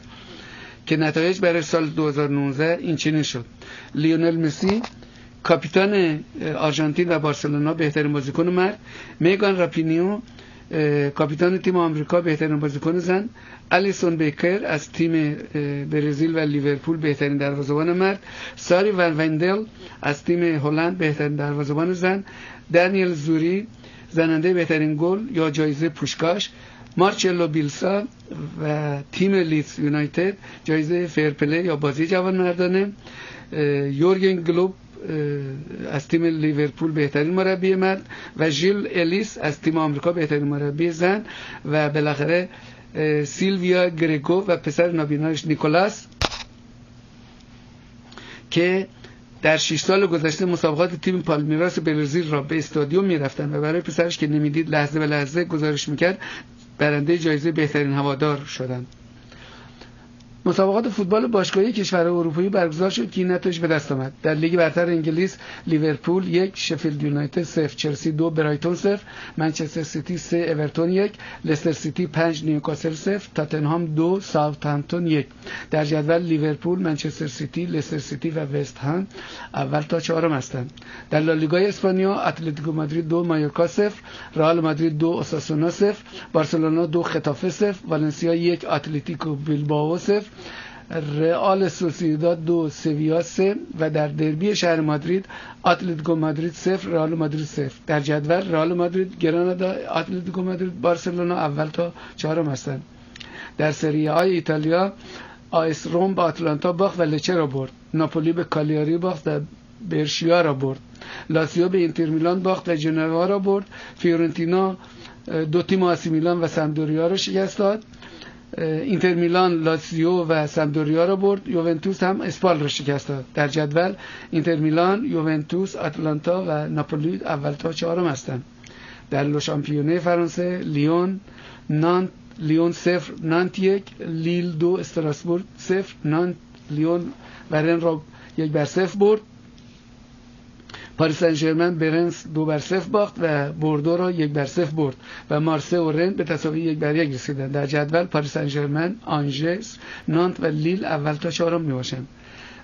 که نتایج برای سال 2019 این چنین شد لیونل مسی کاپیتان آرژانتین و بارسلونا بهترین بازیکن مرد. میگان راپینیو کاپیتان تیم آمریکا بهترین بازیکن زن. الیسون بیکر از تیم برزیل و لیورپول بهترین دروازه‌بان مرد. ساری ون وینندال از تیم هلند بهترین دروازه‌بان زن. دانیل زوری زننده بهترین گل یا جایزه پوشکاش. مارچلو بیلسا و تیم لیدز یونایتد جایزه fair play یا بازی جوان مردانه یورگن کلوپ از تیم لیورپول بهترین مربی مرد و جیل الیس از تیم آمریکا بهترین مربی زن و بالاخره سیلویا گریگو و پسر نابینایش نیکولاس که در 6 سال گذشته مسابقات تیم پالمیراس برزیل را به استادیوم می‌رفتن و برای پسرش که نمی‌دید لحظه به لحظه گزارش می‌کرد برنده جایزه بهترین هوادار شدند. مسابقات فوتبال باشگاهی کشور اروپایی برگزار شد که این نتایج به دست آمد. در لیگ برتر انگلیس لیورپول یک شفیلد یونایتد صفر چلسی دو برایتون صفر منچستر سیتی سه اورتون یک لستر سیتی پنج نیوکاسل صفر تاتنهام دو ساوثهمپتون یک. در جدول لیورپول منچستر سیتی لستر سیتی و وست هم اول تا چهارم هستند. در لالیگای اسپانیا اتلتیکو مادرید دو مایورکا صفر رئال مادرید دو اوساسونا صفر بارسلونا دو ختافه صفر والنسیا یک اتلتیکو بیلبائو صفر رئال سوسیداد دو سویا سه و در دربی شهر مادرید اتلتیکو مادرید صفر رئال مادرید صفر. در جدول رئال مادرید گرانادا اتلتیکو مادرید بارسلونا اول تا چهارم هستند. در سری آی ایتالیا آ اس رم با آتلانتا باخت و لچه را برد. ناپولی به کالیاری باخت و برشیا را برد. لاتزیو به اینتر میلان باخت و جنوا را برد. فیورنتینا دو تیم آ ث میلان و سمپدوریا را شکست داد. اینتر میلان لاتزیو و سمپدوریا را برد. یوونتوس هم اسپال را شکست داد. در جدول اینتر میلان یوونتوس آتلانتا و ناپولی اول تا چهارم هستند در لو شامپیونه فرانسه لیون نانت لیون صفر نانت یک لیل دو استراسبورگ صفر نانت لیون و رن را یک بر صفر برد. پاریس سن برنس دو بر صفر باخت و بوردو را یک بر صفر برد و مارسه و رن به تساوی یک بر یک رسیدند در جدول پاریس سن آنژس نانت و لیل اول تا چهارم می‌باشند.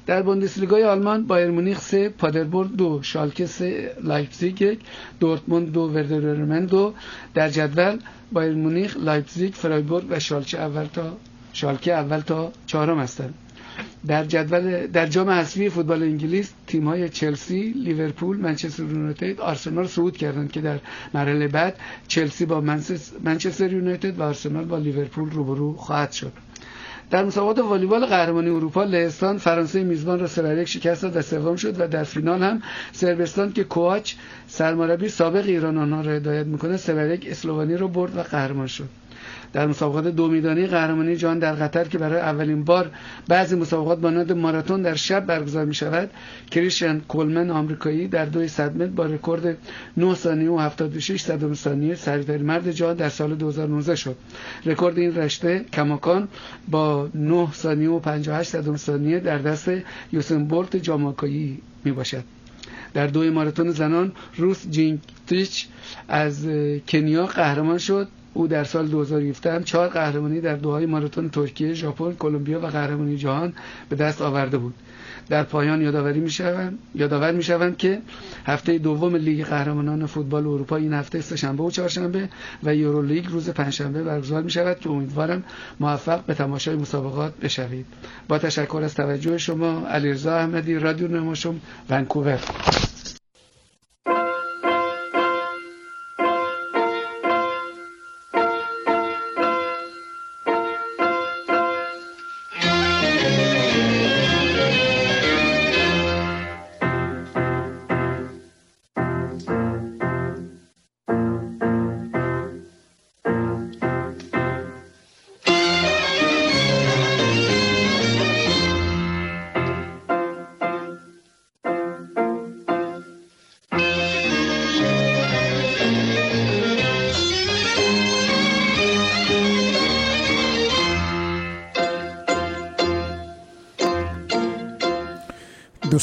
در بوندسلیگای آلمان بایرن مونیخ 3 پادربورگ دو شالکه 3 لایپزیگ یک دورتموند دو وردر دو. در جدول بایرن مونیخ لایپزیگ فرایبورگ و شالکه اول تا شالکه اول تا چهارم هستند. در جدول در جام حذفی فوتبال انگلیس تیم های چلسی، لیورپول، منچستر یونایتد، آرسنال صعود کردند که در مرحله بعد چلسی با منچستر یونایتد و آرسنال با لیورپول روبرو خواهد شد. در مسابقات والیبال قهرمانی اروپا لهستان فرانسه میزبان را سه شکست داد و سوم شد و در فینال هم صربستان که کوچ سرمربی سابق ایران آنها را هدایت می‌کنه سه اسلوونی رو برد و قهرمان شد در مسابقات دو میدانی قهرمانی جهان در قطر که برای اولین بار بعضی مسابقات مانند ماراتون در شب برگزار می شود کریستین کولمن آمریکایی در دوی صد متر با رکورد 9 ثانیه و 76 صدم ثانیه سریعترین مرد جهان در سال 2019 شد. رکورد این رشته کماکان با 9 ثانیه و 58 صدم ثانیه در دست یوسن بولت جامائیکایی می باشد در دوی ماراتون زنان روس جینکتیچ از کنیا قهرمان شد. او در سال 2017 هم چهار قهرمانی در دوهای ماراتون ترکیه، ژاپن، کلمبیا و قهرمانی جهان به دست آورده بود. در پایان یادآوری می‌شوند یادآور می‌شوند که هفته دوم لیگ قهرمانان فوتبال اروپا این هفته سهشنبه و چهارشنبه و یورولیگ روز پنجشنبه برگزار می شود که امیدوارم موفق به تماشای مسابقات بشوید با تشکر از توجه شما علیرضا احمدی رادیو نماشوم ونکوور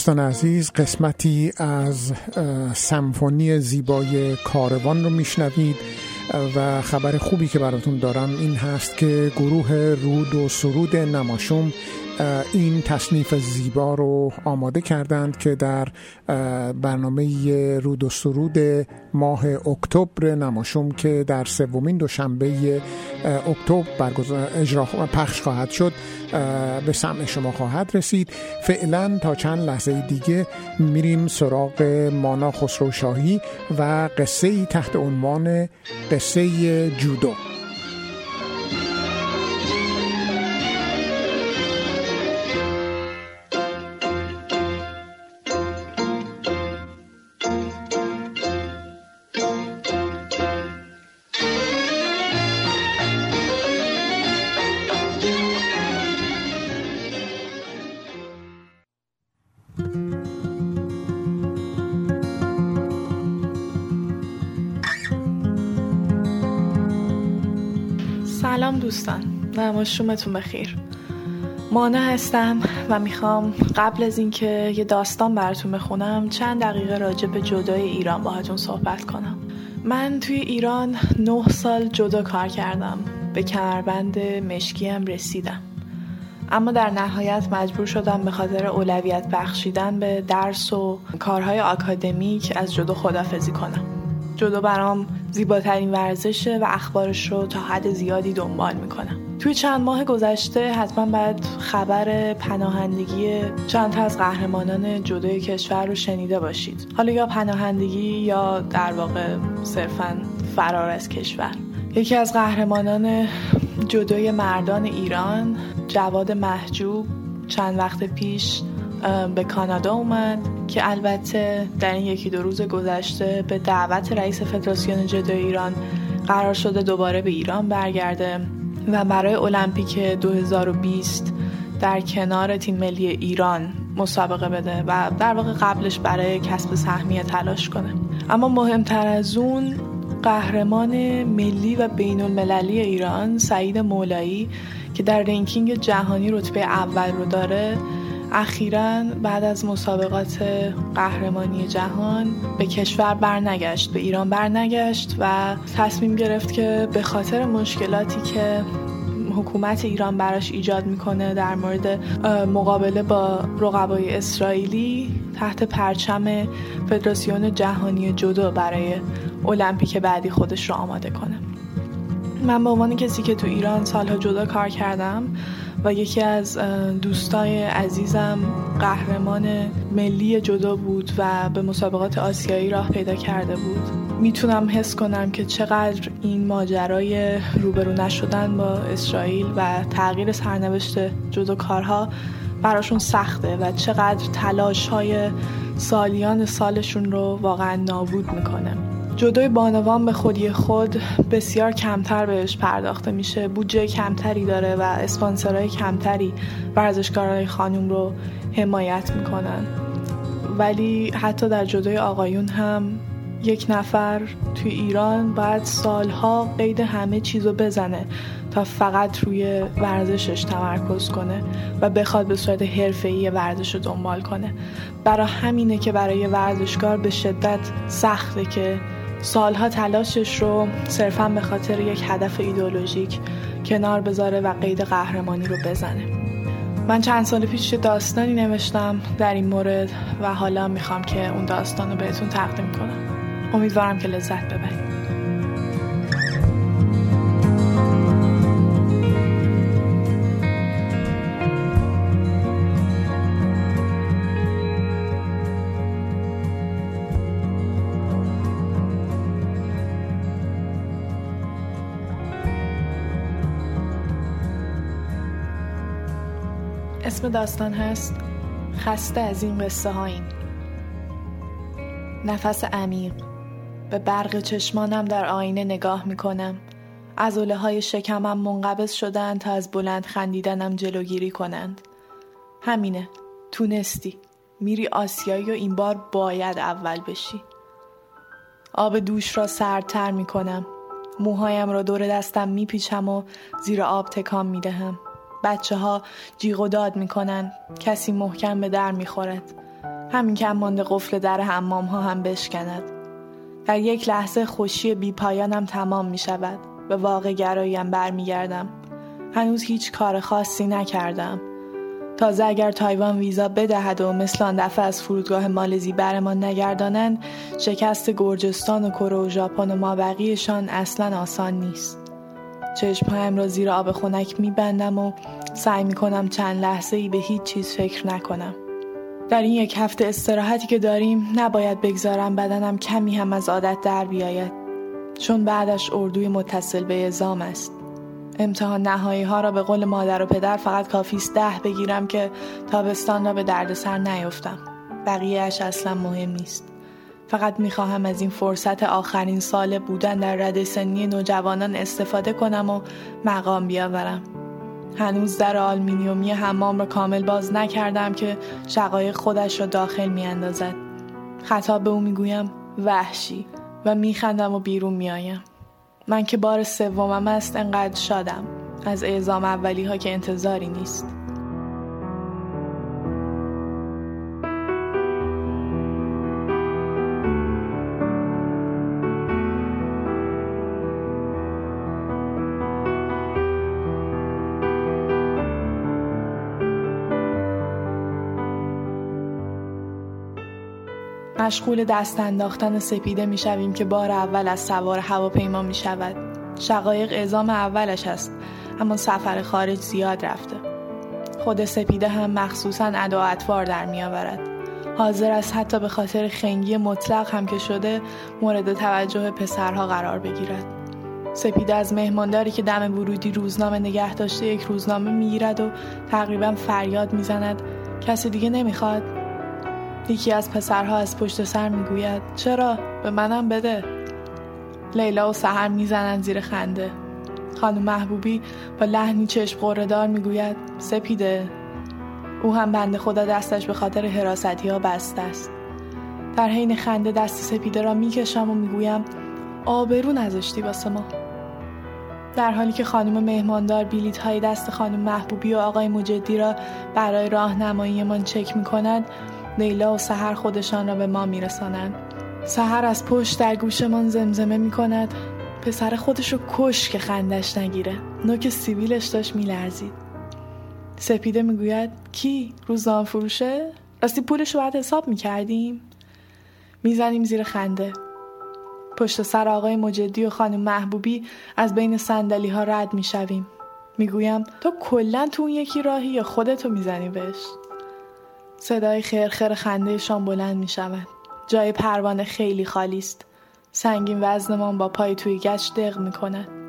دوستان عزیز قسمتی از سمفونی زیبای کاروان رو میشنوید و خبر خوبی که براتون دارم این هست که گروه رود و سرود نماشوم این تصنیف زیبا رو آماده کردند که در برنامه رود و سرود ماه اکتبر نماشوم که در سومین دوشنبه اکتبر برگزار اجرا پخش خواهد شد به سمع شما خواهد رسید. فعلا تا چند لحظه دیگه میریم سراغ مانا خسرو شاهی و قصه تحت عنوان قصه جودو. نماشومتون بخیر. مانا هستم و می‌خوام قبل از اینکه یه داستان براتون بخونم چند دقیقه راجع به جدای ایران باهاتون صحبت کنم. من توی ایران نه سال جدا کار کردم. به کمربند هم رسیدم. اما در نهایت مجبور شدم به خاطر اولویت بخشیدن به درس و کارهای آکادمیک از جدو خدافزی کنم. جدو برام زیباترین ورزشه و اخبارش رو تا حد زیادی دنبال می‌کنم. توی چند ماه گذشته حتما باید خبر پناهندگی چند تا از قهرمانان جدای کشور رو شنیده باشید. حالا یا پناهندگی یا در واقع صرفا فرار از کشور. یکی از قهرمانان جدای مردان ایران جواد محجوب چند وقت پیش به کانادا اومد که البته در این یکی دو روز گذشته به دعوت رئیس فدراسیون جدو ایران قرار شده دوباره به ایران برگرده. و برای المپیک 2020 در کنار تیم ملی ایران مسابقه بده و در واقع قبلش برای کسب سهمیه تلاش کنه. اما مهمتر از اون قهرمان ملی و بین المللی ایران سعید مولایی که در رنکینگ جهانی رتبه اول رو داره اخیرا بعد از مسابقات قهرمانی جهان به کشور برنگشت به ایران برنگشت و تصمیم گرفت که به خاطر مشکلاتی که حکومت ایران براش ایجاد می‌کنه در مورد مقابله با رقبای اسرائیلی تحت پرچم فدراسیون جهانی جدو برای المپیک بعدی خودش رو آماده کنه. من به عنوان کسی که تو ایران سالها جدا کار کردم و یکی از دوستای عزیزم قهرمان ملی جدا بود و به مسابقات آسیایی راه پیدا کرده بود. می‌تونم حس کنم که چقدر این ماجرای روبرو نشدن با اسرائیل و تغییر سرنوشت جدا کارها براشون سخته و چقدر تلاش های سالیان سالشون رو واقعا نابود می‌کنه. جدای بانوان به خودی خود بسیار کمتر بهش پرداخته میشه. بودجه کمتری داره و اسپانسرهای کمتری ورزشکارهای خانوم رو حمایت می‌کنن. ولی حتی در جدای آقایون هم یک نفر توی ایران باید سالها قید همه چیز رو بزنه تا فقط روی ورزشش تمرکز کنه و بخواد به صورت حرفه‌ای ورزش رو دنبال کنه. برای همینه که برای ورزشکار به شدت سخته که سالها تلاشش رو صرفا به خاطر یک هدف ایدولوژیک کنار بذاره و قید قهرمانی رو بزنه. من چند سال پیش داستانی نوشتم در این مورد و حالا می‌خوام که اون داستان رو بهتون تقدیم کنم. امیدوارم که لذت ببرید. اسم داستان هست خسته از این قصه هاییم نفس عمیق به برق چشمانم در آینه نگاه می‌کنم. ازوله های شکمم منقبض شدن تا از بلند خندیدنم جلوگیری کنند. همینه تونستی. میری آسیایی و این بار باید اول بشی. آب دوش را سردتر می‌کنم. موهایم را دور دستم میپیچم و زیر آب تکام می‌دهم. بچه ها جیغ و داد می‌کنن. کسی محکم به در می‌خورد. همین که مانده قفل در حمام ها هم بشکند. در یک لحظه خوشی بی پایانم تمام می شود به واقع گراییم برمیگردم. هنوز هیچ کار خاصی نکردم. تازه اگر تایوان ویزا بدهد و مثل آن دفعه از فرودگاه مالزی برمان نگردانند شکست گرجستان و کره و ژاپن و مابقیشان اصلا آسان نیست. چشمهایم را زیر آب خنک میبندم و سعی می‌کنم چند لحظه ای به هیچ چیز فکر نکنم. در این یک هفته استراحتی که داریم نباید بگذارم بدنم کمی هم از عادت در بیاید. چون بعدش اردوی متصل به ازام است. امتحان نهایی ها را به قول مادر و پدر فقط کافی است ده بگیرم که تابستان را به دردسر نیفتم بقیهش اصلا مهم نیست. فقط می‌خواهم از این فرصت آخرین سال بودن در رده سنی نوجوانان استفاده کنم و مقام بیاورم. هنوز در آلمینیومی حمام را کامل باز نکردم که شقایق خودش را داخل میاندازد. خطاب به او می‌گویم وحشی و میخندم و بیرون میآیم. من که بار سومم است انقدر شادم. از اعزام اولی ها که انتظاری نیست. مشغول دست انداختن سپیده می شویم که بار اول از سوار هواپیما می شود. شقایق اعزام اولش است اما سفر خارج زیاد رفته. خود سپیده هم مخصوصا ادا اطوار در می آورد. حاضر است حتی به خاطر خنگی مطلق هم که شده مورد توجه پسرها قرار بگیرد. سپیده از مهمانداری که دم ورودی روزنامه نگه داشته یک روزنامه می‌گیرد و تقریبا فریاد می‌زند کسی دیگه نمی‌خواد یکی از پسرها از پشت سر می‌گوید چرا؟ به منم بده. لیلا و سهر می‌زنند زیر خنده. خانم محبوبی با لحنی چشم قردار می‌گوید سپیده. او هم بنده خدا دستش به خاطر حراستی ها بسته است. در حین خنده دست سپیده را می‌کشم و می‌گویم آبرو نذاشتی واسه ما. در حالی که خانم مهماندار بیلیت های دست خانم محبوبی و آقای مجدی را برای راهنماییمان چک می کند لیلا و سهر خودشان را به ما میرسانند. سهر از پشت در گوشمان زمزمه می کند پسر خودش رو کش که خندش نگیره. نوک سیبیلش داشت میلرزید. سپیده می‌گوید کی؟ روزنامه فروشه؟ راستی پولش رو باید حساب می‌کردیم. می‌زنیم زیر خنده. پشت سر آقای مجدی و خانم محبوبی از بین سندلی ها رد می‌شویم. می‌گویم تو کلا تو اون یکی راهی یا خودتو می‌زنی بهش؟ صدای خرخر خنده شام بلند می شود. جای پروانه خیلی خالی است. سنگین وزنمان با پای توی گچ دق می کند.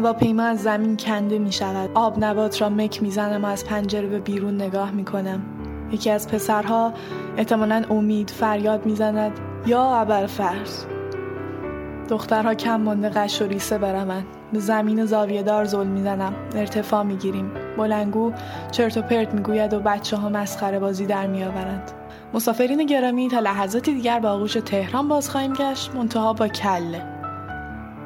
هواپیما از زمین کنده می شود. آب نبات را مک می زنم و از پنجره به بیرون نگاه می کنم. یکی از پسرها احتمالا امید فریاد می زند یا ابر فرض دخترها کم مانده قش و ریسه بروند به زمین زاویه دار زل می‌زنم. ارتفاع می‌گیریم. بلنگو چرت و پرت می‌گوید و بچه ها مسخره بازی در میآورند. مسافرین گرامی تا لحظاتی دیگر با آغوش تهران باز خواهیم گشت. منتها با کله.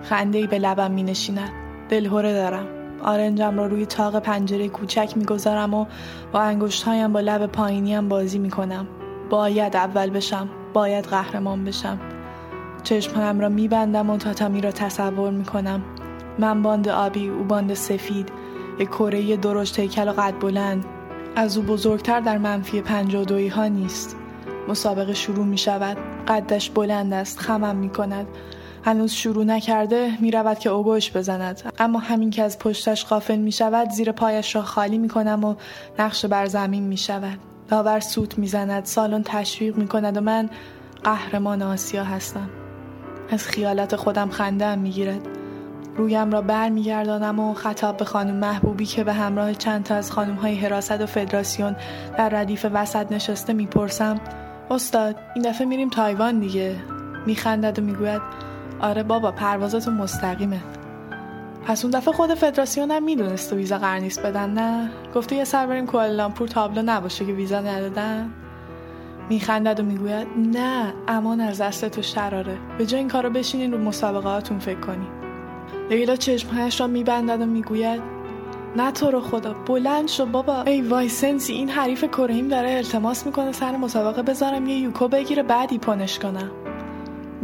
خنده به لبم می نشیند دلهوره دارم. آرنجم را روی تاق پنجره کوچک می‌گذارم و با انگشتهایم با لب پایینیم بازی می‌کنم. باید اول بشم باید قهرمان بشم. چشمهایم را میبندم و تاتامی را تصور می‌کنم. من باند آبی او باند سفید. یک کره درشت هیکل و قد بلند. از او بزرگتر در منفی پنج و ها نیست. مسابقه شروع می شود قدش بلند است خمم می کند هنوز شروع نکرده می رود که اوگوش بزند. اما همین که از پشتش غافل می شود زیر پایش را خالی می کنم و نقش بر زمین می شود داور سوت می زند سالن تشویق می کند و من قهرمان آسیا هستم. از خیالات خودم خنده می گیرد رویم را بر می گردانم و خطاب به خانم محبوبی که به همراه چند تا از خانم های حراست و فدراسیون در ردیف وسط نشسته می‌پرسم استاد این دفعه میریم تایوان دیگه؟ میخندد و می‌گوید آره بابا پروازتون مستقیمه. پس اون دفعه خود فدراسیون هم می‌دونست ویزا قرار نیست بدن نه؟ گفته یه سر بریم کوالالامپور تابلو نباشه که ویزا ندادن. میخندد و می‌گوید نه امان از دست تو شراره. به جای این کارو بشینین رو مسابقاتون فکر کنی لیلا چشمهایش را میبندد و می‌گوید نه تو رو خدا بلند شو بابا. ای وای سنسی این حریف کرهیم داره التماس می‌کنه سر مسابقه بذارم یه یوکو بگیره بعد ایپانش کنم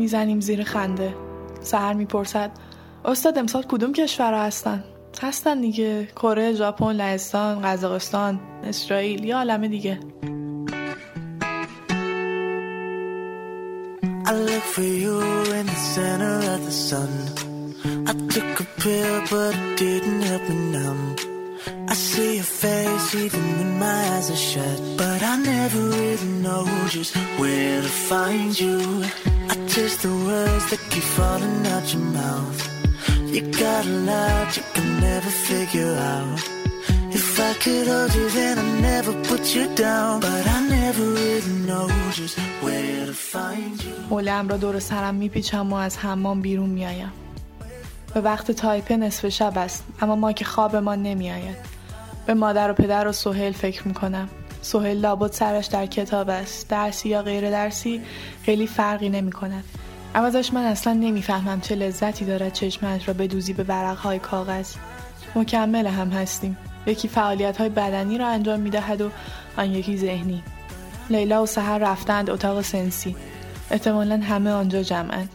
می‌زنیم زیر خنده سهر می‌پرسد استاد امسال کدوم کشورها هستن هستن دیگه کره ژاپن لهستان قزاقستان اسرائیل یا عالم دیگه I look for you in the center of the sun. I took a pill, but it didn't help me numb. I see your face even when my eyes are shut. But I never really know just where to find you. I taste the words that keep falling out your mouth. You got a lot you can never figure out. If I could hold you, then I'd never put you down. But I never really know just where to find you. حولم را دور سرم میپیچم و از حمام بیرون میایم به وقت تایپه نصف شب است اما ما که خوابمان نمیآید. به مادر و پدر و سهیل فکر می‌کنم. سهیل لابد سرش در کتاب است. درسی یا غیر درسی خیلی فرقی نمی کند عوضش من اصلا نمی‌فهمم چه لذتی دارد چشمش را بدوزی به ورقهای کاغذ. مکمل هم هستیم. یکی فعالیت های بدنی را انجام می‌دهد و آن یکی ذهنی. لیلا و سهر رفتند اتاق سنسی. احتمالا همه آنجا جمعند.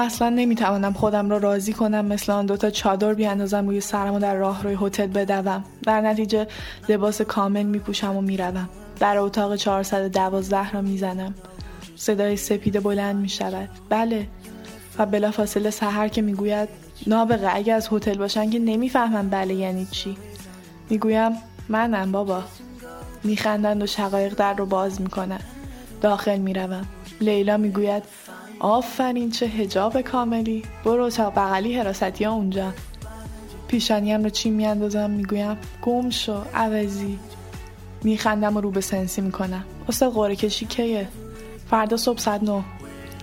اصلا نمی‌توانم خودم را راضی کنم مثل آن دوتا چادر بیاندازم روی سرم و در راه روی هتل بدوم. در نتیجه لباس کامل میپوشم و می‌روم. در اتاق 412 را می‌زنم. صدای سپید بلند می‌شود. بله. و بلافاصله سحر که می‌گوید نابغه اگه از هتل باشن که نمی‌فهمم بله یعنی چی. می‌گویم منم بابا. میخندند و شقایق در رو باز می‌کنن داخل می‌روم. لیلا می‌گوید آفرین چه هجاب کاملی. برو اتاق بغلی حراستی ها اونجا. پیشانیم رو چی میاندازم؟ می‌گویم گم شو عوضی. میخندم و رو به سنسی می‌کنم. استاد قره کشی کیه؟ فردا صبح ساعت نو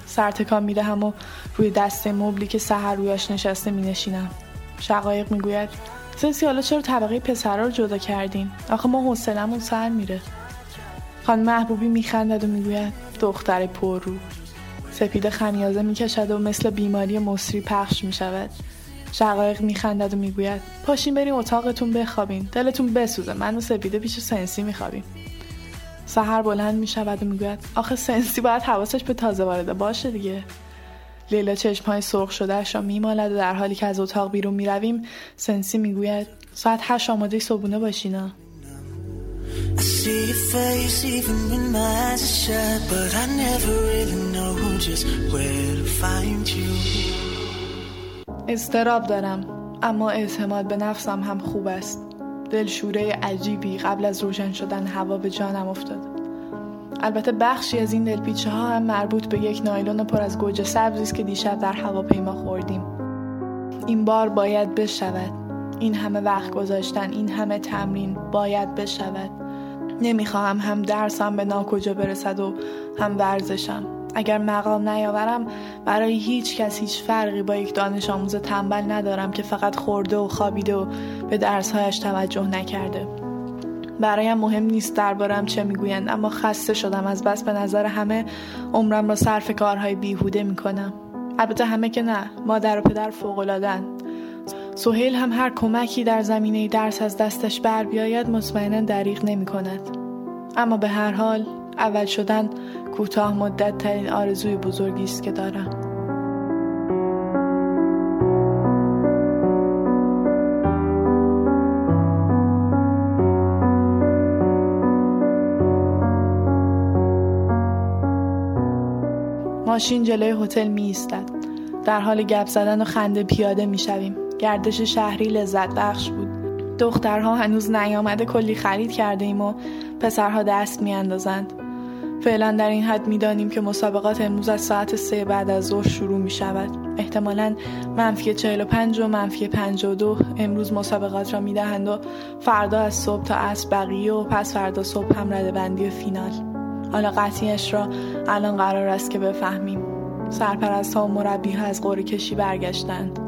سرتکان می‌دهم و روی دسته مبلی که سهر رویش نشسته مینشینم. شقایق می‌گوید سنسی حالا چرا طبقه پسرها رو جدا کردین؟ آخه ما حوصلمون سر میره. خانم محبوبی میخندد و می‌گوید دختر پر رو سپید خمیازه می‌کشد و مثل بیماری مصری پخش می‌شود. شقایق میخندد و می‌گوید پاشین بریم اتاقتون بخوابین. دلتون بسوزه. من و سپیده پیش سنسی میخوابیم. سهر بلند می‌شود و می‌گوید آخه سنسی باید حواسش به تازه وارده باشه دیگه. لیلا چشمهای سرخ شدهش را میمالد و در حالی که از اتاق بیرون می‌رویم سنسی می‌گوید ساعت هشت آماده صبحونه باشینا I see face even when my eyes but I never really know just where to find you. استراب دارم اما اعتماد به نفسم هم خوب است. دلشوره عجیبی قبل از روشن شدن هوا به جانم افتاد. البته بخشی از این دلپیچه ها هم مربوط به یک نایلون پر از گوجه سبزی است که دیشب در هواپیما خوردیم. این بار باید بشود. این همه وقت گذاشتن این همه تمرین باید بشود. نمی‌خواهم هم درسم به ناکجا برسد و هم ورزشم. اگر مقام نیاورم برای هیچ کس هیچ فرقی با یک دانش آموز تنبل ندارم که فقط خورده و خوابیده و به درسهایش توجه نکرده. برایم مهم نیست دربارم چه می‌گویند اما خسته شدم از بس به نظر همه عمرم را صرف کارهای بیهوده می‌کنم. البته همه که نه مادر و پدر فوقالعادهاند. سهیل هم هر کمکی در زمینه درس از دستش بر بیاید مطمئنا دریغ نمی کند. اما به هر حال اول شدن کوتاه مدت ترین آرزوی بزرگی است که دارم ماشین جلوی هتل می ایستد. در حال گپ زدن و خنده پیاده می شویم. گردش شهری لذت بخش بود. دخترها هنوز نیامده کلی خرید کرده ایم و پسرها دست می اندازند. فعلا در این حد می‌دانیم که مسابقات امروز از ساعت سه بعد از ظهر شروع می شود. احتمالا منفی 45 و منفی 52 امروز مسابقات را می دهند و فردا از صبح تا عصر بقیه و پس فردا صبح هم رده بندی فینال. حالا قطعیش را الان قرار است که بفهمیم. سرپرست ها و مربی ها از قوری کشی برگشتند.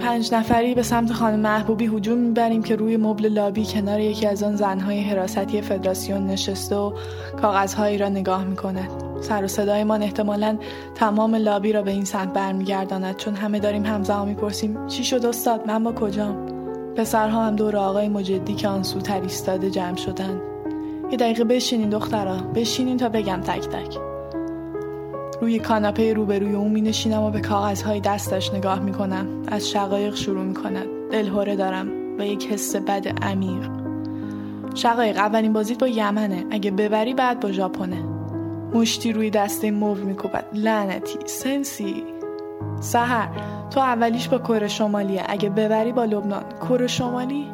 پنج نفری به سمت خانم محبوبی هجوم می‌بریم که روی مبل لابی کنار یکی از آن زنهای حراستی فدراسیون نشسته و کاغذهایی را نگاه می‌کند. سر و صدایمان احتمالا تمام لابی را به این سمت برمیگرداند چون همه داریم همزمان می‌پرسیم چی شد استاد؟ من با کجام؟ پسرها هم دور آقای مجدی که آن سوتر ایستاده جمع شدند. یه دقیقه بشینین دخترا بشینین تا بگم تک تک. روی کاناپه روبروی او می نشینم و به کاغذهای دستش نگاه می کنم از شقایق شروع می کند دلهوره دارم و یک حس بد عمیق. شقایق اولین بازیت با یمنه. اگه ببری بعد با ژاپنه. مشتی روی دسته موو میکوبد. لعنتی. سنسی. سهر تو اولیش با کره شمالیه. اگه ببری با لبنان. کره شمالی؟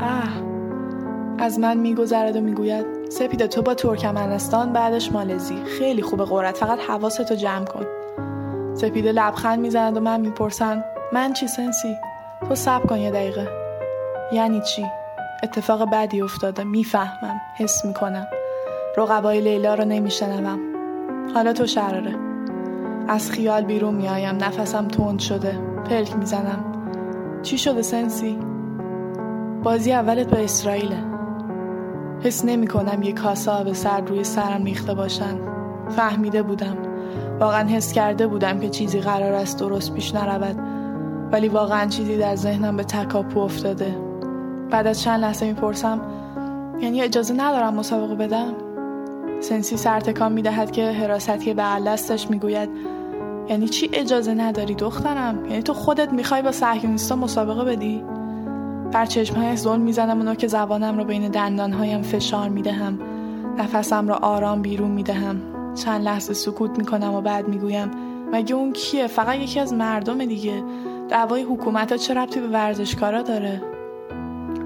اه. از من میگذرد و می‌گوید سپیده تو با ترکمنستان بعدش مالزی. خیلی خوبه قرت فقط حواستو جمع کن. سپیده لبخند می‌زند و من می‌پرسم من چی سنسی؟ تو سب کن یه دقیقه. یعنی چی؟ اتفاق بدی افتاده می‌فهمم حس می‌کنم. رقبای لیلا رو نمیشنوم. حالا تو شراره. از خیال بیرون میایم نفسم تند شده پلک می‌زنم. چی شده سنسی؟ بازی اولت با اسرائیله. حس نمی کنم یک کاسه آب سرد روی سرم ریخته باشن. فهمیده بودم. واقعا حس کرده بودم که چیزی قرار است درست پیش نرود. ولی واقعا چیزی در ذهنم به تکاپو افتاده. بعد از چند لحظه می‌پرسم یعنی اجازه ندارم مسابقه بدم؟ سنسی سرتکان می‌دهد که حراستی بغل دستش می‌گوید یعنی چی اجازه نداری دخترم؟ یعنی تو خودت می‌خوای با صهیونیستا مسابقه بدی؟ بر چشمهایش ظلم می‌زنم و که زبانم را بین دندانهایم فشار می‌دهم. نفسم را آرام بیرون می‌دهم. چند لحظه سکوت می‌کنم و بعد می‌گویم مگه اون کیه؟ فقط یکی از مردم دیگه. دعوای حکومت ها چه ربطی به ورزشکارا داره؟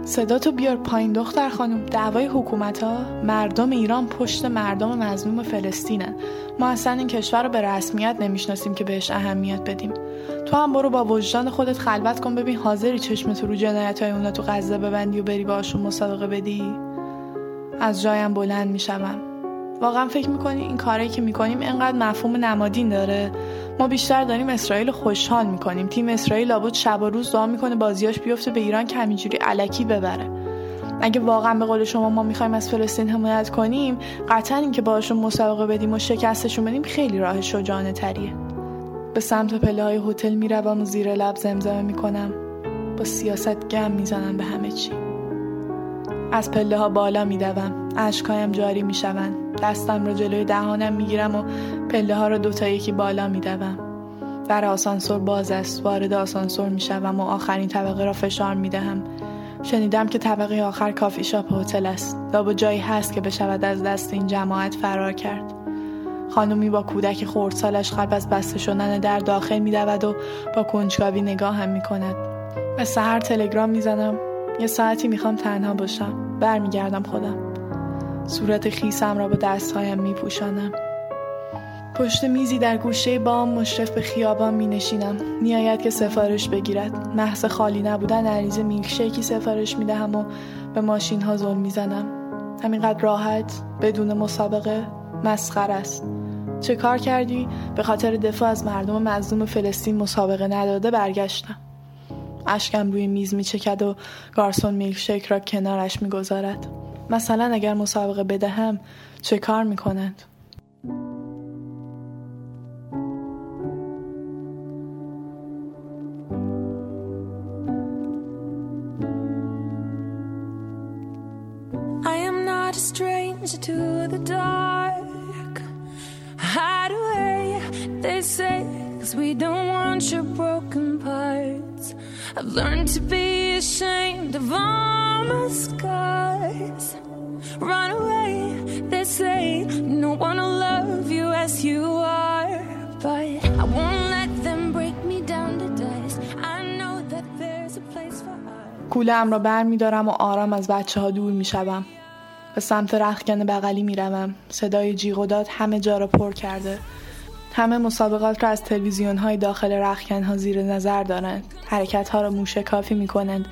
صدا تو بیار پایین دختر خانم. دعوای حکومت ها مردم ایران پشت مردم مظلوم فلسطینه ما اصلا این کشور رو به رسمیت نمی‌شناسیم که بهش اهمیت بدیم. تو هم برو با وجدان خودت خلوت کن ببین حاضری چشمت رو جنایت های اونا تو غزه ببندی و بری باشون مسابقه بدی. از جایم بلند می‌شوم. واقعا فکر می‌کنی این کاری که می‌کنیم انقدر مفهوم نمادین داره؟ ما بیشتر داریم اسرائیل خوشحال می‌کنیم. تیم اسرائیل لابد شب و روز دعا می‌کنه بازیاش بیفته به ایران که همینجوری علکی ببره. اگه واقعا به قول شما ما می‌خوایم از فلسطین حمایت کنیم قطعا اینکه باشون مسابقه بدیم و شکستشون بدیم خیلی راه شجاعانه تریه. به سمت پله های هتل می‌روم و زیر لب زمزمه می‌کنم. با سیاست گم می‌زنم به همه چی. از پله ها بالا میدوم. اشکایم جاری می‌شوند. دستم را جلوی دهانم می‌گیرم و پله ها را دوتا یکی بالا میدوم. در آسانسور باز است. وارد آسانسور می‌شوم و آخرین طبقه را فشار می‌دهم. شنیدم که طبقه آخر کافی شاپ هتل است. لابا جایی هست که بشود از دست این جماعت فرار کرد. خانومی با کودک خردسالش قبل از بسته شدن در داخل میدود و با کنجکاوی نگاه هم می کند. به سهر تلگرام می‌زنم. یه ساعتی می‌خوام تنها باشم. برمیگردم خودم. صورت خیسم را با دستهایم میپوشانم. پشت میزی در گوشه بام مشرف به خیابان می نشینم نیاید که سفارش بگیرد. محض خالی نبودن عریض میلکشیکی سفارش می دهم و به ماشین ها زل می زنم همینقدر راحت بدون مسابقه مسخر است. چه کار کردی؟ به خاطر دفاع از مردم مظلوم فلسطین مسابقه نداده برگشتم اشکم روی میز می چکد و گارسون میلکشیک را کنارش می گذارد. مثلا اگر مسابقه بدهم چه کار می کند؟ I am not a to cause we don't want your broken parts. I've learned to be ashamed of all my scars. Run away, they say, no one will love you as you are. But I won't let them break me down to dust. I know that there's a place for us. کولم را بر می دارم و آرام از بچه ها دور می شوم. به سمت رخکن بغلی می روم. صدای جیغ و داد همه جا را پر کرده. همه مسابقات را از تلویزیون های داخل رخکن ها زیر نظر دارند. حرکت ها را موشکافی می کنند.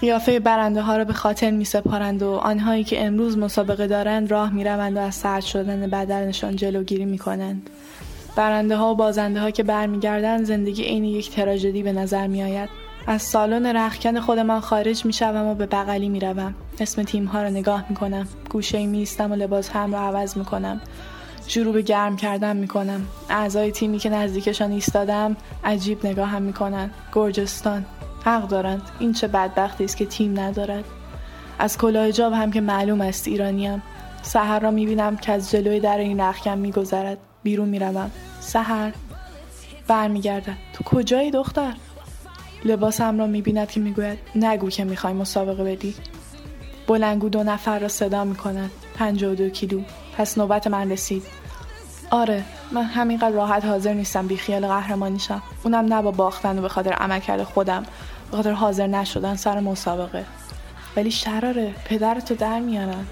قیافه برنده ها را به خاطر می سپارند و آنهایی که امروز مسابقه دارند راه می روند و از سرد شدن بدنشان جلوگیری می کنند. برنده ها و بازنده ها که برمیگردند زندگی عین یک تراژدی به نظر می آید. از سالن رخکن خودمان خارج می شوم و به بغلی می روم. اسم تیم ها را نگاه می کنم. گوشه می ایستم و لباس هم را عوض می کنم. شروع به گرم کردن می کنم. اعضای تیمی که نزدیکشان ایستادم عجیب نگاه هم می کنند. گرجستان. حق دارند. این چه بدبختی است که تیم ندارد. از کلاه جاب هم که معلوم است ایرانیم. سحر را می بینم که از جلوی در این رخکن می گذرد. بیرون می روم. سحر برمیگردد. تو کجایی دختر؟ لباسم را می‌بیند که می‌گوید نگو که می‌خوای مسابقه بدی بلنگو دو نفر را صدا و دو کیلو پس نوبت من رسید. آره من همینقدر راحت حاضر نیستم بی خیال قهرمانیشم. اونم نه با باختن و به خاطر عملکرد خودم. به خاطر حاضر نشدن سر مسابقه. ولی شراره پدرتو در میارن.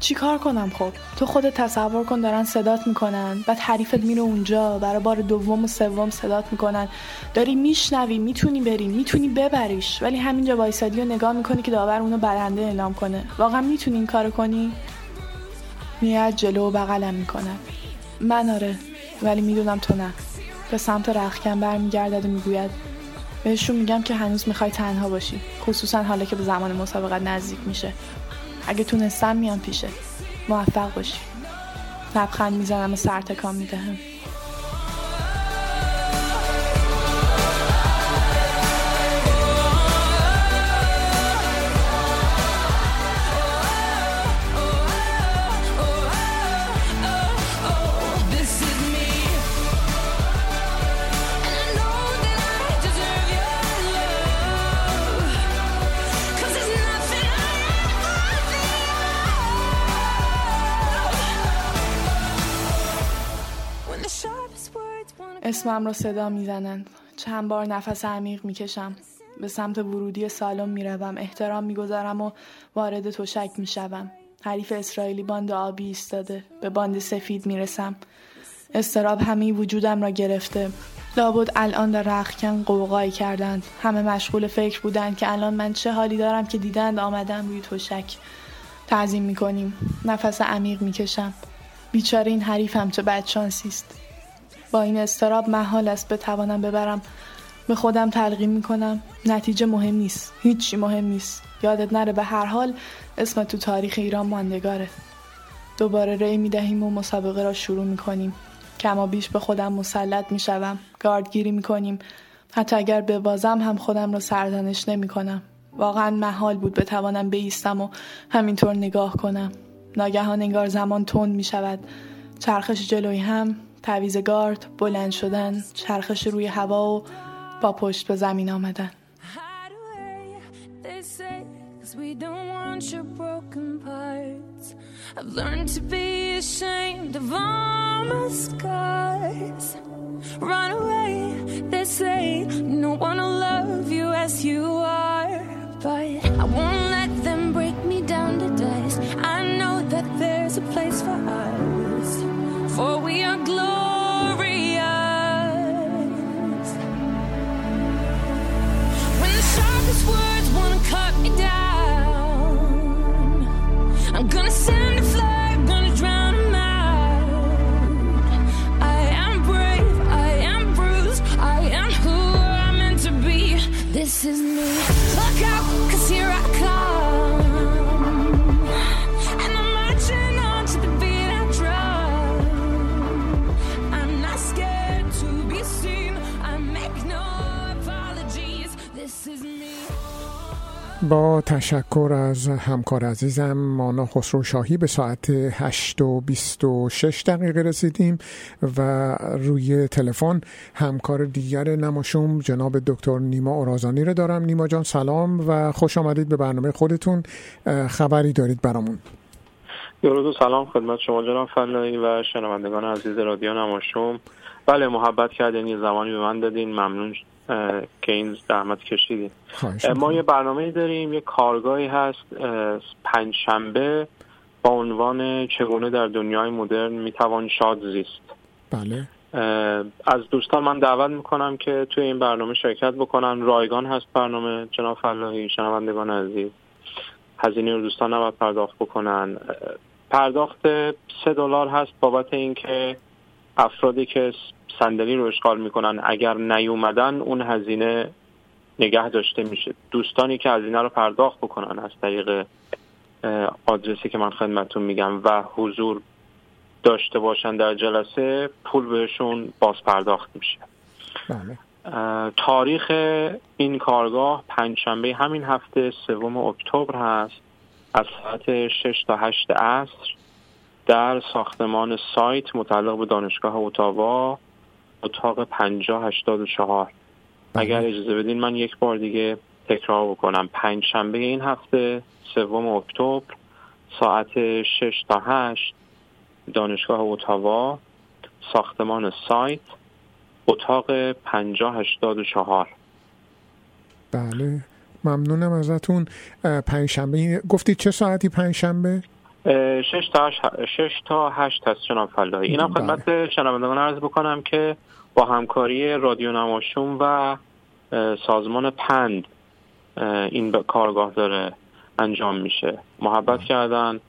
چی کار کنم خب؟ تو خودت تصور کن دارن صدات می‌کنن. بعد حریفت میره اونجا. برای بار دوم و سوم صدات می‌کنن. داری میشنوی می‌تونی بری می‌تونی ببریش. ولی همینجا وایسادی و نگاه می‌کنی که داور اونو برنده اعلام کنه. واقعا می‌تونی این کارو کنی؟ میاد جلو و بغلم می‌کنم من آره ولی می‌دونم تو نه. به سمت رخکن برمیگردد و می‌گوید بهشون میگم که هنوز می‌خوای تنها باشی خصوصا حالا که به زمان مسابقت نزدیک میشه. اگه تونستم میام پیشه. موفق باشی. لبخند می‌زنم و سر تکان می‌دهم. اسمم را صدا می‌زنند چند بار نفس عمیق می‌کشم. به سمت ورودی سالن می‌روم. احترام می‌گذارم و وارد تشک می‌شوم. حریف اسرائیلی باند آبی ایستاده. به باند سفید می‌رسم. استراب همه وجودم را گرفته. لابد الان در رخکن قوقایی کردند. همه مشغول فکر بودند که الان من چه حالی دارم که دیدند آمدم روی تشک. تعظیم می‌کنیم. نفس عمیق می‌کشم. بیچاره این حریفم چه بدشانسی است. با این استراب محال است بتوانم ببرم. به خودم تلقیم می‌کنم. نتیجه مهم نیست. هیچی مهم نیست. یادت نره به هر حال اسم تو تاریخ ایران ماندگاره. دوباره ری می‌دهیم و مسابقه را شروع می‌کنیم. کما بیش به خودم مسلط می شوم گاردگیری می کنیم حتی اگر ببازم هم خودم رو سرزنش نمی کنم واقعا محال بود بتوانم بیستم و همینطور نگاه کنم. ناگهان انگار زمان تند می شود چرخش جلوی هم تعویز گارد بلند شدن چرخش روی هوا و با پشت به زمین آمدن place for us, for we are glorious. When the sharpest words wanna cut me down, I'm gonna send a flag, gonna out. I am brave, I am bruised, I am who I'm meant to be. This is me. Look out, با تشکر از همکار عزیزم مانا خسرو شاهی به ساعت 8 و 26 دقیقه رسیدیم و روی تلفن همکار دیگر نماشوم جناب دکتر نیما اورازانی رو دارم. نیما جان سلام و خوش آمدید به برنامه خودتون. خبری دارید برامون؟ درود و سلام خدمت شما جناب فلاحی و شنوندگان عزیز رادیو نماشوم. بله محبت کردین یه زمانی به من دادین. ممنون که این کشیدین خواهش اه، ما یه برنامه داریم یه کارگاهی هست پنجشنبه با عنوان چگونه در دنیای مدرن می‌توان شاد زیست. بله. از دوستان من دعوت می‌کنم که توی این برنامه شرکت بکنن. رایگان هست برنامه جناب فلاحی شنوندگان عزیز. هزینه رو دوستان نباید پرداخت بکنن. پرداخت سه دلار هست بابت اینکه افرادی که صندلی رو اشغال می‌کنن. اگر نیومدن اون هزینه نگه داشته میشه. دوستانی که هزینه رو پرداخت بکنن از طریق آدرسی که من خدمتتون میگم و حضور داشته باشن در جلسه پول بهشون باز پرداخت میشه. بله. تاریخ این کارگاه پنجشنبه همین هفته سوم اکتبر هست. از ساعت 6 تا 8 عصر در ساختمان سایت متعلق به دانشگاه اتاوا اتاق 5084 اگر اجازه بدین من یک بار دیگه تکرار بکنم. پنجشنبه این هفته سوم اکتبر ساعت 6 تا 8 دانشگاه اتاوا ساختمان سایت اتاق 5084 بله. ممنونم ازتون. اه، پنجشنبه گفتید چه ساعتی پنجشنبه؟ 6 تا 6 تا 8 هست جناب فلاحی. اینم بله. خدمت شنوندگان عرض بکنم که با همکاری رادیو نماشوم و سازمان پند این به کارگاه داره انجام میشه. محبت کردن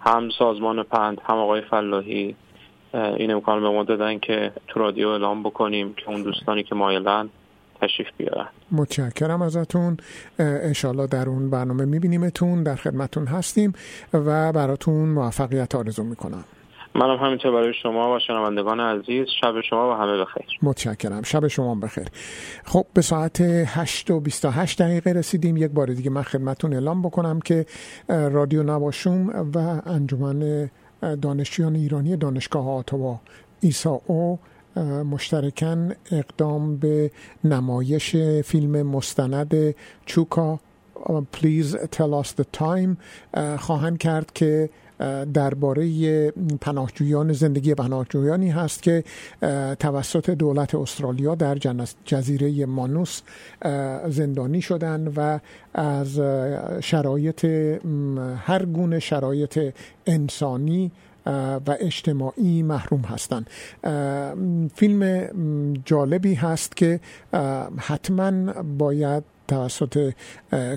هم سازمان پند هم آقای فلاحی این امکان به ما دادن که تو رادیو اعلام بکنیم که اون دوستانی که مایلن تشریف بیارن. متشکرم ازتون. انشالله در اون برنامه میبینیمتون در خدمتون هستیم و براتون موفقیت آرزو می‌کنم. منم همینطور برای شما و شنوندگان عزیز. شب شما و همه بخیر. متشکرم. شب شما بخیر. خب به ساعت 8 و 28 دقیقه رسیدیم. یک بار دیگه من خدمتون اعلام بکنم که رادیو نواشوم و انجمن دانشجویان ایرانی دانشگاه آتوا ایسا او مشترکاً اقدام به نمایش فیلم مستند چوکا پلیز tell us the time اه، خواهند کرد که درباره پناهجویان زندگی پناهجویانی هست که توسط دولت استرالیا در جزیره مانوس زندانی شدن و از شرایط هر گونه شرایط انسانی و اجتماعی محروم هستند فیلم جالبی هست که حتما باید توسط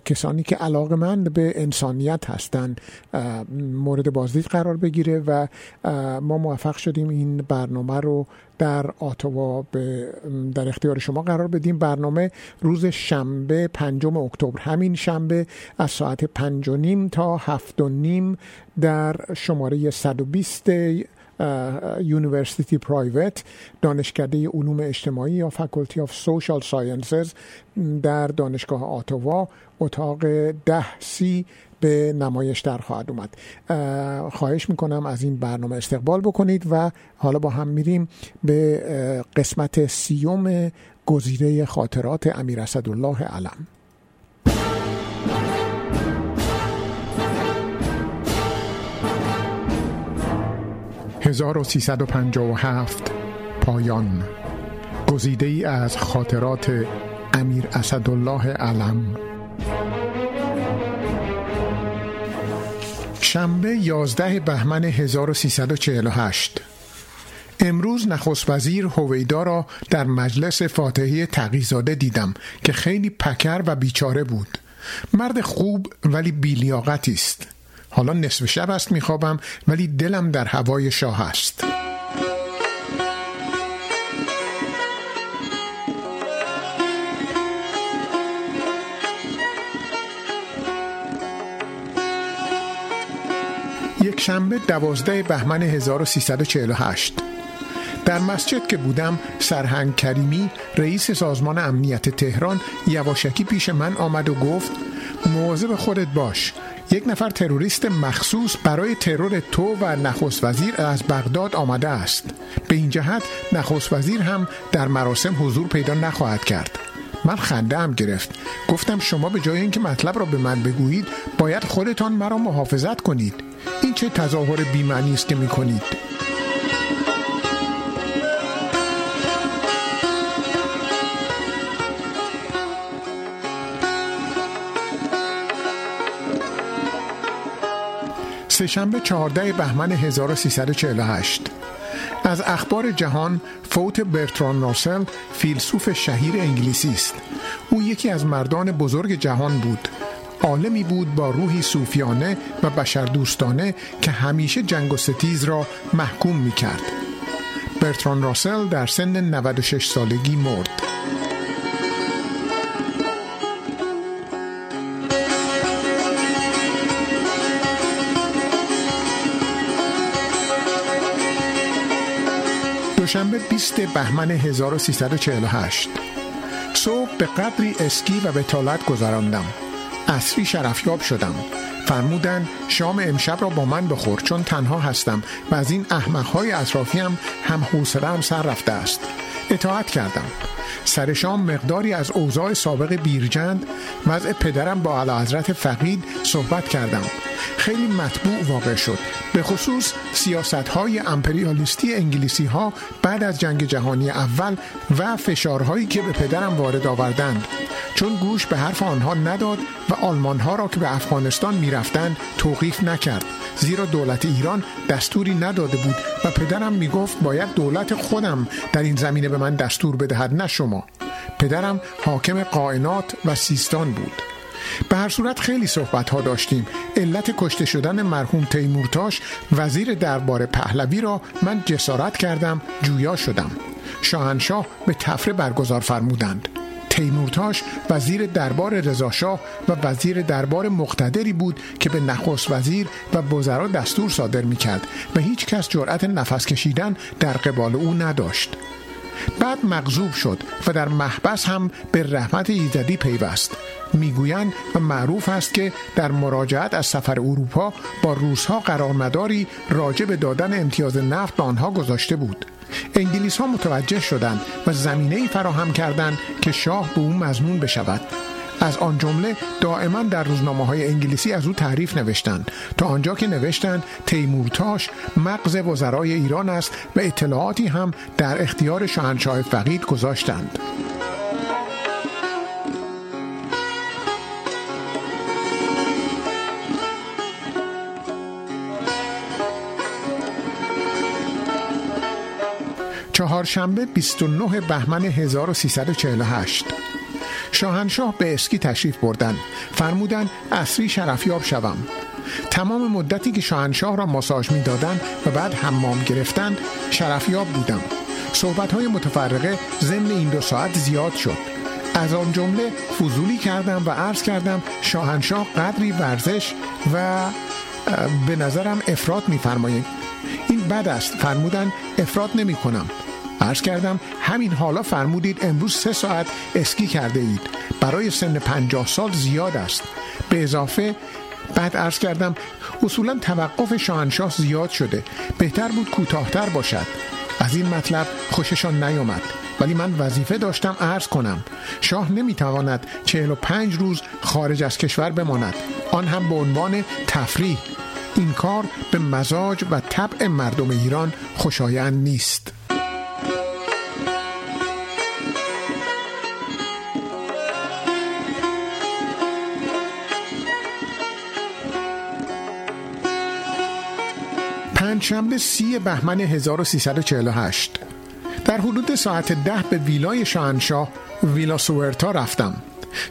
کسانی که علاقمند به انسانیت هستند مورد بازدید قرار بگیره و ما موفق شدیم این برنامه رو در آتوا به در اختیار شما قرار بدیم. برنامه روز شنبه پنجم اکتبر. همین شنبه از ساعت پنج و نیم تا هفت و نیم در شماره 120 University Private دانشکده علوم اجتماعی یا Faculty of Social Sciences در دانشگاه آتوا اتاق ده سی به نمایش در خواهد اومد. خواهش می‌کنم از این برنامه استقبال بکنید و حالا با هم میریم به قسمت سوم گزیره خاطرات امیر اسدالله علم. 1357 پایان. گزیده ای از خاطرات امیر اسدالله علم. شنبه 11 بهمن 1348 امروز نخست وزیر هویدا را در مجلس فاتحی تقیزاده دیدم که خیلی پکر و بیچاره بود. مرد خوب ولی بیلیاقتی است. حالا نصف شب است میخوابم ولی دلم در هوای شاه است. یک شنبه دوازده بهمن 1348 در مسجد که بودم سرهنگ کریمی رئیس سازمان امنیت تهران یواشکی پیش من آمد و گفت مواظب خودت باش یک نفر تروریست مخصوص برای ترور تو و نخست وزیر از بغداد آمده است. به این جهت نخست وزیر هم در مراسم حضور پیدا نخواهد کرد. من خنده هم گرفت. گفتم شما به جای اینکه مطلب را به من بگویید باید خودتان مرا محافظت کنید. این چه تظاهر بیمعنی است که می کنید سهشنبه 14 بهمن 1348 از اخبار جهان فوت برتران راسل فیلسوف شهیر انگلیسی است. او یکی از مردان بزرگ جهان بود. عالمی بود با روحی صوفیانه و بشردوستانه که همیشه جنگ و ستیز را محکوم می کرد برتران راسل در سن 96 سالگی مرد. دوشنبه 20 بهمن 1348 صبح به قدری اسکی و بتالت گذراندم. اصری شرفیاب شدم. فرمودن شام امشب را با من بخور چون تنها هستم و از این احمقهای اطرافیم هم حوصله‌ام سر رفته است. اطاعت کردم. سر شام مقداری از اوضاع سابق بیرجند وضع پدرم با علا حضرت فقید صحبت کردم. خیلی مطبوع واقع شد. به خصوص سیاست های امپریالیستی انگلیسی ها بعد از جنگ جهانی اول و فشارهایی که به پدرم وارد آوردند. چون گوش به حرف آنها نداد و آلمان ها را که به افغانستان می‌رفتند توقیف نکرد. زیرا دولت ایران دستوری نداده بود و پدرم می‌گفت باید دولت خودم در این زمینه به من دستور بدهد نه شما. پدرم حاکم قائنات و سیستان بود. به هر صورت خیلی صحبت ها داشتیم. علت کشته شدن مرحوم تیمورتاش وزیر دربار پهلوی را من جسارت کردم جویا شدم. شاهنشاه به تفره برگزار فرمودند. تیمورتاش وزیر دربار رضاشاه و وزیر دربار مقتدری بود که به نخست وزیر و وزرا دستور صادر می کرد و هیچ کس جرأت نفس کشیدن در قبال او نداشت. بعد مغضوب شد و در محبس هم به رحمت ایزدی پیوست. می‌گویند و معروف است که در مراجعت از سفر اروپا با روسها قرارمداری راجع به دادن امتیاز نفت به آنها گذاشته بود. انگلیس ها متوجه شدند و زمینه ای فراهم کردند که شاه به او مزنون بشود. از آن جمله دائما در روزنامه های انگلیسی از او تعریف نوشتند. تا آنجا که نوشتند تیمورتاش مغز وزرای ایران است و اطلاعاتی هم در اختیار شاهنشاه فقید گذاشتند. چهارشنبه 29 بهمن 1348 شاهنشاه به اسکی تشریف بردن فرمودن اصری شرفیاب شوم. تمام مدتی که شاهنشاه را ماساژ می‌دادند و بعد حمام گرفتند شرفیاب بودم. صحبت های متفرقه ضمن این دو ساعت زیاد شد. از آن جمله فضولی کردم و عرض کردم شاهنشاه قدری ورزش و به نظرم افراد میفرمایید این بد است. فرمودن افراد نمی کنم عرض کردم همین حالا فرمودید امروز سه ساعت اسکی کرده اید. برای سن پنجاه سال زیاد است. به اضافه بعد عرض کردم اصولا توقف شاهنشاه زیاد شده. بهتر بود کوتاهتر باشد. از این مطلب خوششان نیامد. ولی من وظیفه داشتم عرض کنم. شاه نمی‌تواند چهل و پنج روز خارج از کشور بماند. آن هم به عنوان تفریح. این کار به مزاج و طبع مردم ایران خوشایند نیست. پنجشنبه سی بهمن 1348 در حدود ساعت ده به ویلای شاهنشاه ویلا سوورتا رفتم.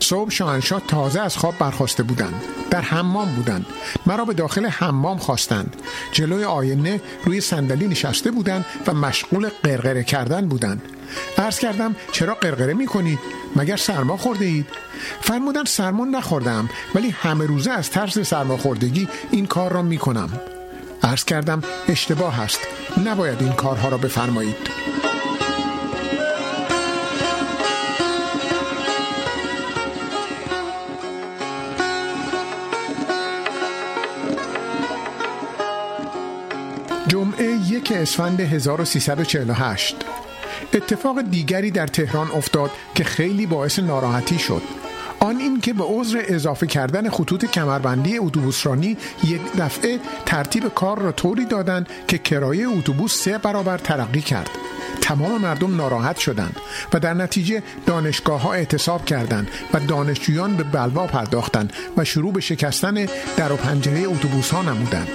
صبح شاهنشاه تازه از خواب برخواسته بودند. در حمام بودند. مرا به داخل حمام خواستند. جلوی آینه روی صندلی نشسته بودند و مشغول قرقره کردن بودند. عرض کردم چرا قرقره می کنید مگر سرما خورده اید؟ فرمودن سرما نخوردم ولی همه روزه از ترس سرماخوردگی این کار را می کنم عرض کردم اشتباه است نباید این کارها را بفرمایید. جمعه یک اسفند 1348 اتفاق دیگری در تهران افتاد که خیلی باعث ناراحتی شد. آن این که به عذر اضافه کردن خطوط کمربندی اتوبوسرانی یک دفعه ترتیب کار را طوری دادند که کرایه اتوبوس سه برابر ترقی کرد. تمام مردم ناراحت شدند و در نتیجه دانشگاه ها اعتصاب کردند و دانشجویان به بلوا پرداختند و شروع به شکستن در و پنجره اتوبوس ها نمودند.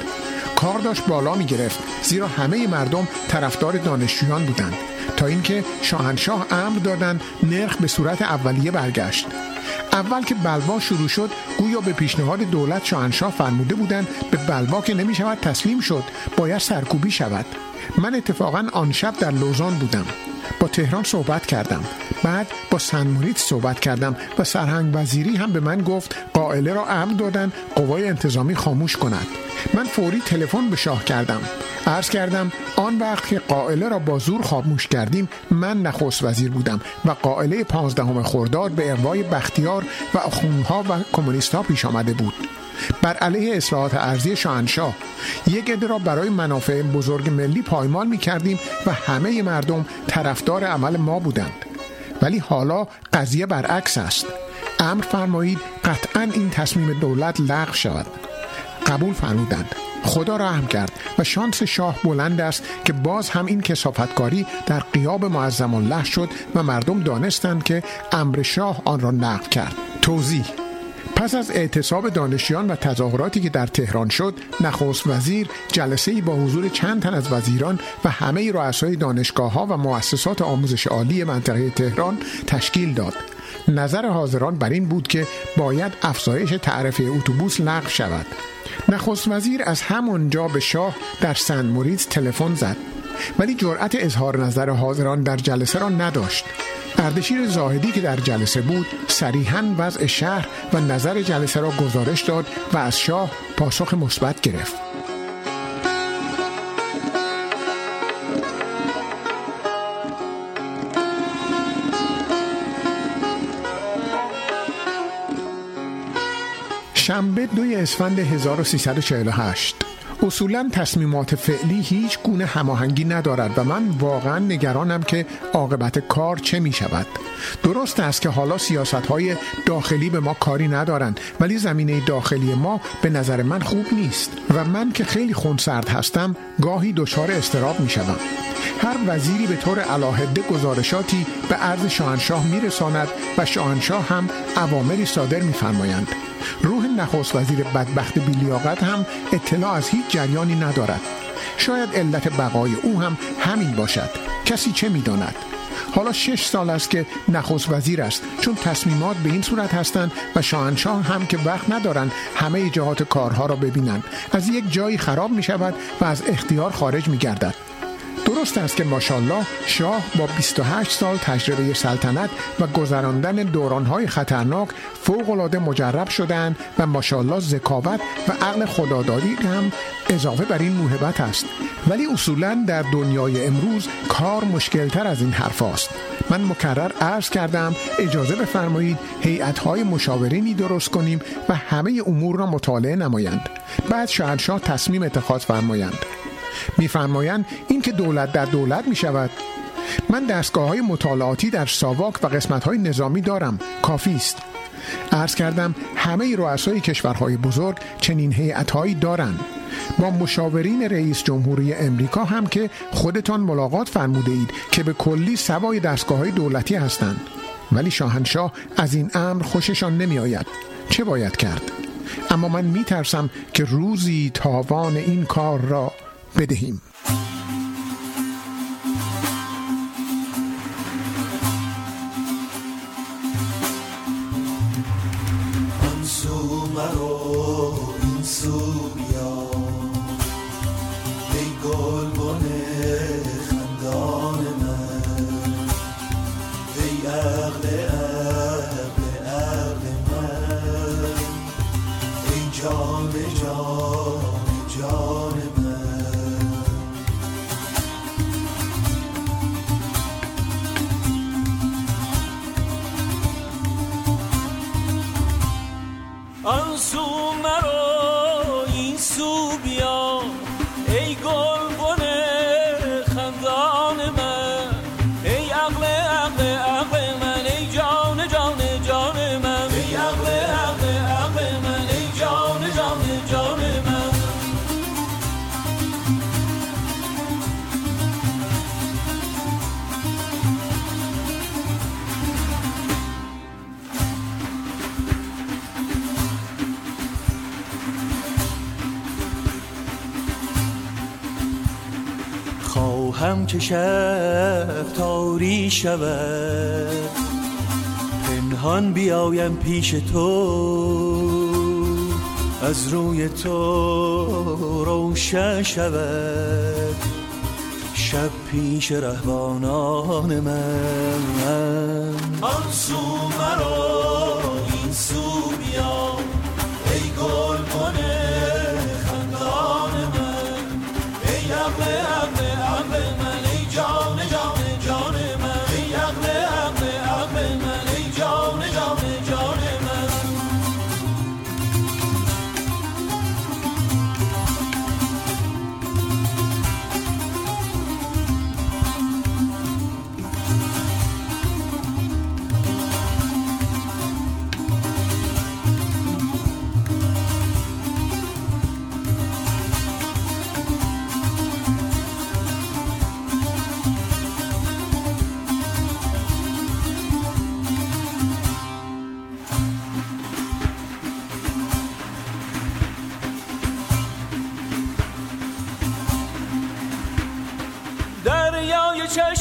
کار داشت بالا می گرفت زیرا همه مردم طرفدار دانشجویان بودند تا اینکه شاهنشاه امر دادند نرخ به صورت اولیه برگشت. اول که بلوا شروع شد گویا به پیشنهاد دولت شاهنشاه فرموده بودند به بلوا که نمی شود تسلیم شد باید سرکوبی شود. من اتفاقا آن شب در لوزان بودم. با تهران صحبت کردم. بعد با سنموریت صحبت کردم و سرهنگ وزیری هم به من گفت قائله را امر دادن قوای انتظامی خاموش کند. من فوری تلفن به شاه کردم. عرض کردم آن وقت که قائله را با زور خاموش کردیم من نخست وزیر بودم و قائله پانزدهم خرداد به اقوای بختیار و اخونها و کمونیست ها پیش آمده بود. بر علیه اصلاحات ارزی شاهنشاه. یک عده را برای منافع بزرگ ملی پایمال می کردیم و همه مردم طرفدار عمل ما بودند. ولی حالا قضیه برعکس است. امر فرمایید قطعا این تصمیم دولت لغو شود. قبول فرمودند. خدا رحم کرد و شانس شاه بلند است که باز هم این کسافتکاری در قیاب معظم الله شد و مردم دانستند که امر شاه آن را نقل کرد. توضیح پس از اعتصاب دانشیان و تظاهراتی که در تهران شد نخست وزیر جلسه با حضور چند تن از وزیران و همه رؤسای دانشگاه ها و مؤسسات آموزش عالی منطقه تهران تشکیل داد. نظر حاضران بر این بود که باید افزایش تعرفه اتوبوس لغو شود. نخست وزیر از همانجا به شاه در سند موریز تلفن زد. ولی جرأت اظهار نظر حاضران در جلسه را نداشت. اردشیر زاهدی که در جلسه بود صریحا وضع شهر و نظر جلسه را گزارش داد و از شاه پاسخ مثبت گرفت. شنبه دوی اسفند 1348 اصولا تصمیمات فعلی هیچ گونه هماهنگی ندارد و من واقعا نگرانم که عاقبت کار چه می شود درست است که حالا سیاست های داخلی به ما کاری ندارند ولی زمینه داخلی ما به نظر من خوب نیست و من که خیلی خونسرد هستم گاهی دچار استراب می شدم. هر وزیری به طور علاهده گزارشاتی به عرض شاهنشاه میرساند و شاهنشاه هم اوامری صادر میفرمایند روح نخست وزیر بدبخت بیلیاقت هم اطلاع از هیچ جریانی ندارد. شاید علت بقای او هم همین باشد. کسی چه می‌داند؟ حالا شش سال است که نخست وزیر است چون تصمیمات به این صورت هستند و شاهنشاه هم که وقت ندارند همه جهات کارها را ببینند. از یک جایی خراب می شود و از اختیار خارج می گردد درست است که ماشاءالله شاه با 28 سال تجربه سلطنت و گذراندن دورانهای خطرناک فوقالعاده مجرب شدند و ماشاءالله ذکاوت و عقل خداداری هم اضافه بر این موهبت است. ولی اصولا در دنیای امروز کار مشکلتر از این حرف است. من مکرر عرض کردم اجازه بفرمایید هیئت‌های مشاورینی درست کنیم و همه امور را مطالعه نمایند. بعد شهنشاه تصمیم اتخاذ فرمایند. میفرمایند این که دولت در دولت می شود من دستگاه های مطالعاتی در ساواک و قسمت های نظامی دارم. کافی است. عرض کردم همه رؤسای کشورهای بزرگ چنین هیئتهایی دارند. با مشاورین رئیس جمهوری امریکا هم که خودتان ملاقات فرموده اید که به کلی سوای دستگاه های دولتی هستند. ولی شاهنشاه از این امر خوششان نمی آید چه باید کرد؟ اما من می ترسم که روزی تاوان این کار را Bedehim خواهم که شب تاری شود. پنهان بیایم پیش تو از روی تو روشن شود. شب پیش رهبانان من. آن سو مرا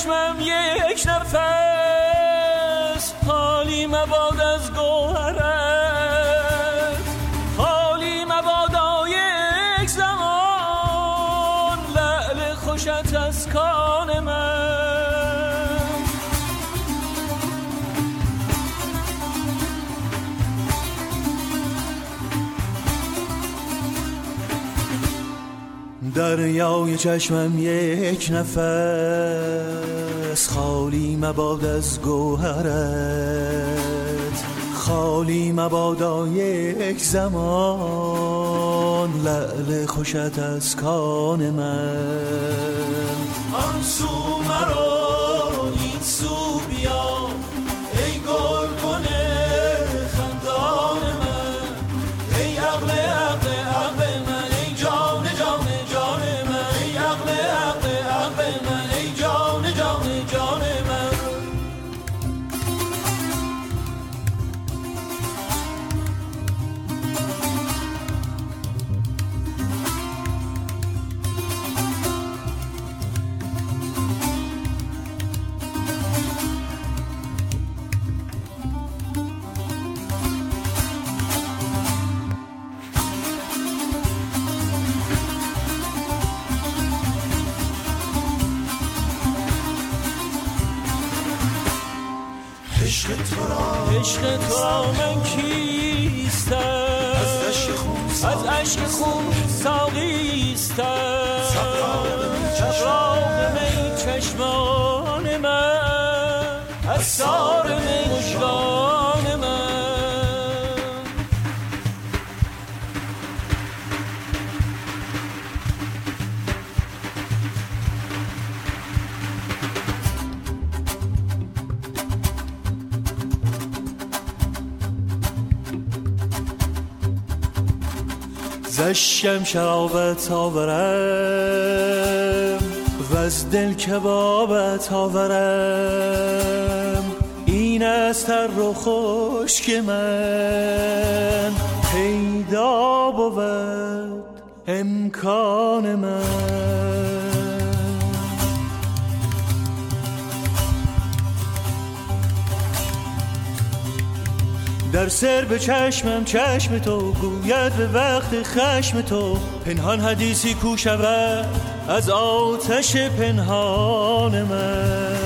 چشمم یک نفس دریای چشمم یک نفس خالی مباد از گوهرت. خالی مبادا یک زمان لعل خوشت از کان من. آن سو مرا را عشق تو من کیستم؟ از عشق خون ساقیستم. زشکم شرابت آورم و از دل کبابت آورم. این است تر و خشک من پیدا بود امکان من. در سر به چشمم چشم تو گوید به وقت خشم تو. پنهان حدیثی کو شود از آتش پنهان من.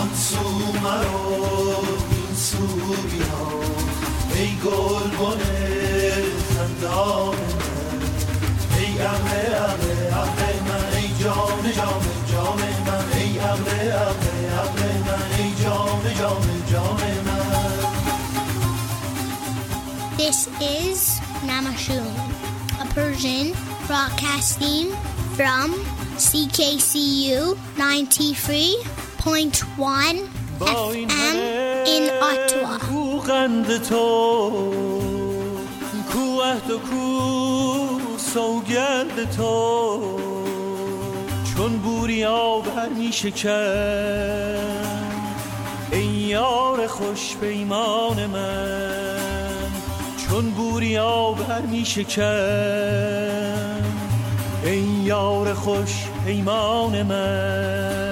آن سو مرو این سو بیا ای گل بنه خندان من. ای عقل عقل من ای جان جان جان من. ای عقل عقل عقل من ای جان جان جان من. This is Namashoon, a Persian broadcasting from CKCU 93.1 FM in Ottawa. کو قند تو کو عهد و کو سوگند تو چون بوریا برمی شکن ای یار خوش پیمان من چون بوریا برمی شکن ای یار خوش پیمان من.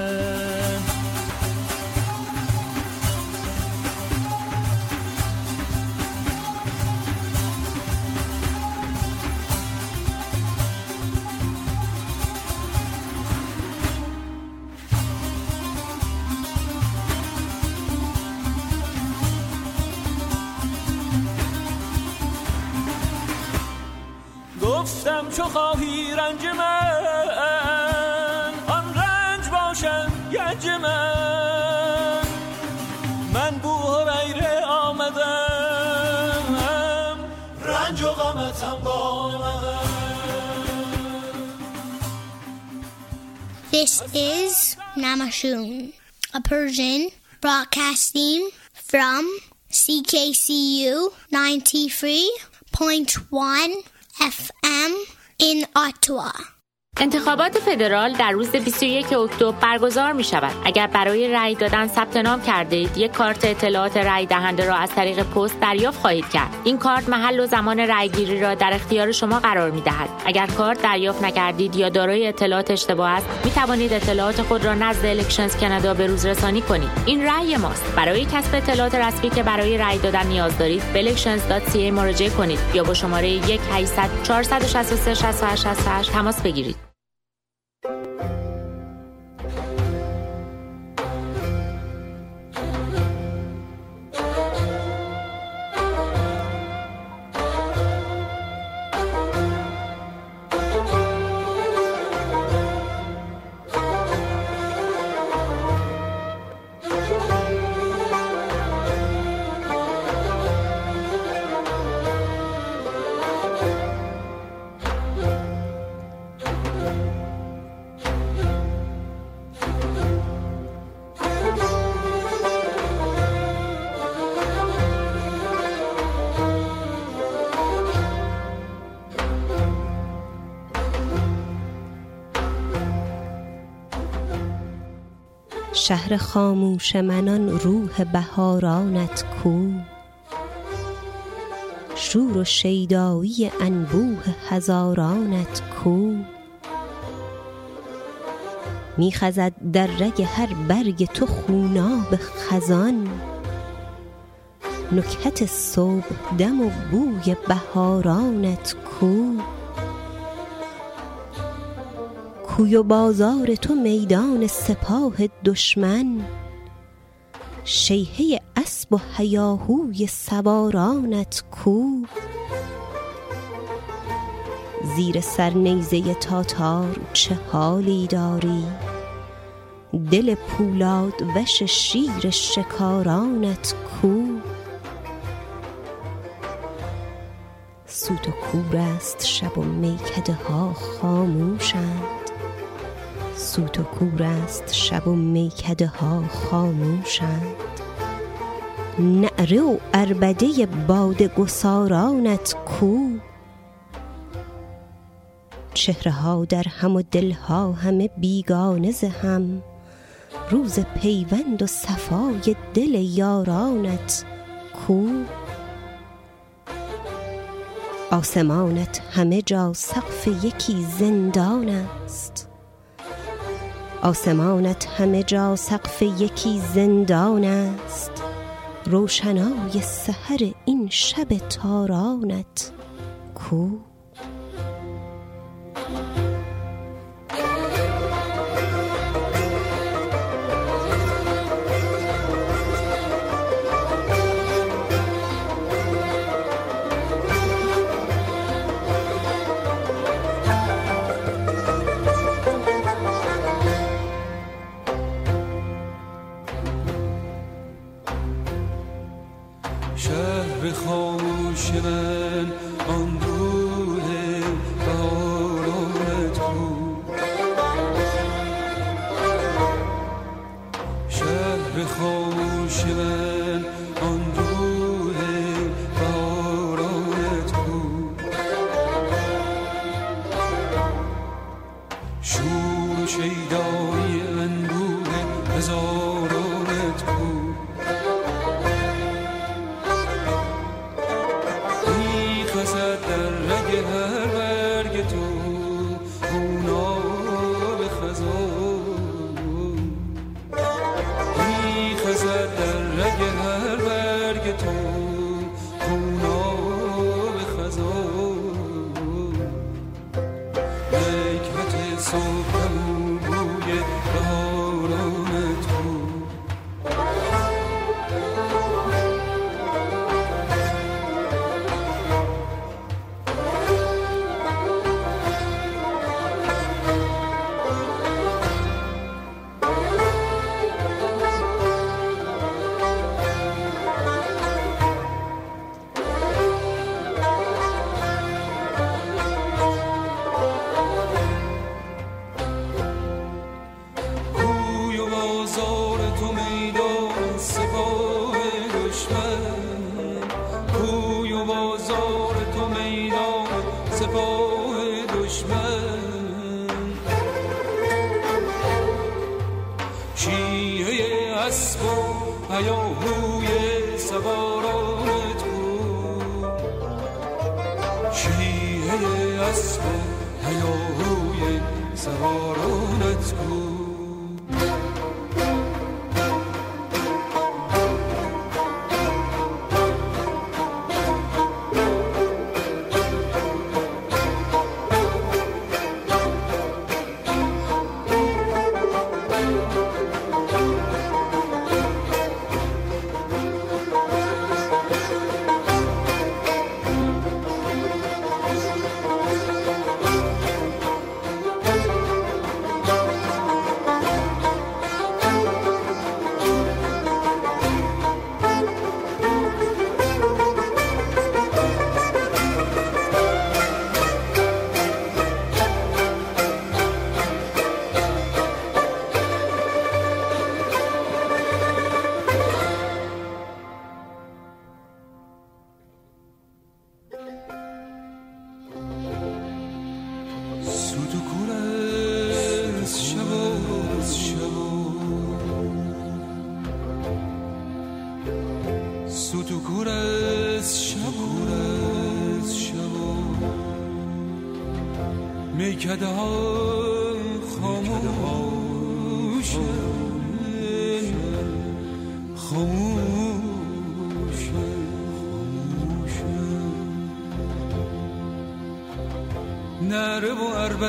گفتم چو خواهی رنج من. آن رنج باشم گنج من. من بو هریره آمدم. رنج و غمتم با من. This is Namashoon, a Persian broadcasting from CKCU 93.1 FM in Ottawa. انتخابات فدرال در روز 21 اکتبر برگزار می شود. اگر برای رأی دادن ثبت نام کرده اید، یک کارت اطلاعات رأی دهنده را از طریق پست دریافت خواهید کرد. این کارت محل و زمان رأی گیری را در اختیار شما قرار می دهد. اگر کارت دریافت نکردید یا دارای اطلاعات اشتباه است، می توانید اطلاعات خود را نزد الکشنز کانادا به روز رسانی کنید. این رأی ماست. برای کسب اطلاعات رسمی که برای رأی دادن نیاز دارید، به elections.ca مراجعه کنید یا با شماره 1 800 463 68 68 تماس بگیرید. شهر خاموش منان روح بهارانت کو. شور و شیدایی انبوه هزارانت کو. میخزد در رگ هر برگ تو خوناب خزان. نکهت صبح دم و بوی بهارانت کو. کوی و بازار تو میدان سپاه دشمن. شیهه اسب و هیاهوی سوارانت کو. زیر سر نیزه تاتار چه حالی داری؟ دل پولاد وش شیر شکارانت کو. سوت و کور است شب و میکده ها خاموشند. سوت و کور است شب و میکده ها خاموشند. نعره و اربده باد گسارانت کو؟ چهره ها در هم و دل ها همه بیگانه ز هم. روز پیوند و صفای دل یارانت کو؟ آسمانت همه جا سقف یکی زندان است. آسمانت همه جا سقف یکی زندان است. روشنای سحر این شب تارانت کو؟ خاموش من آن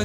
و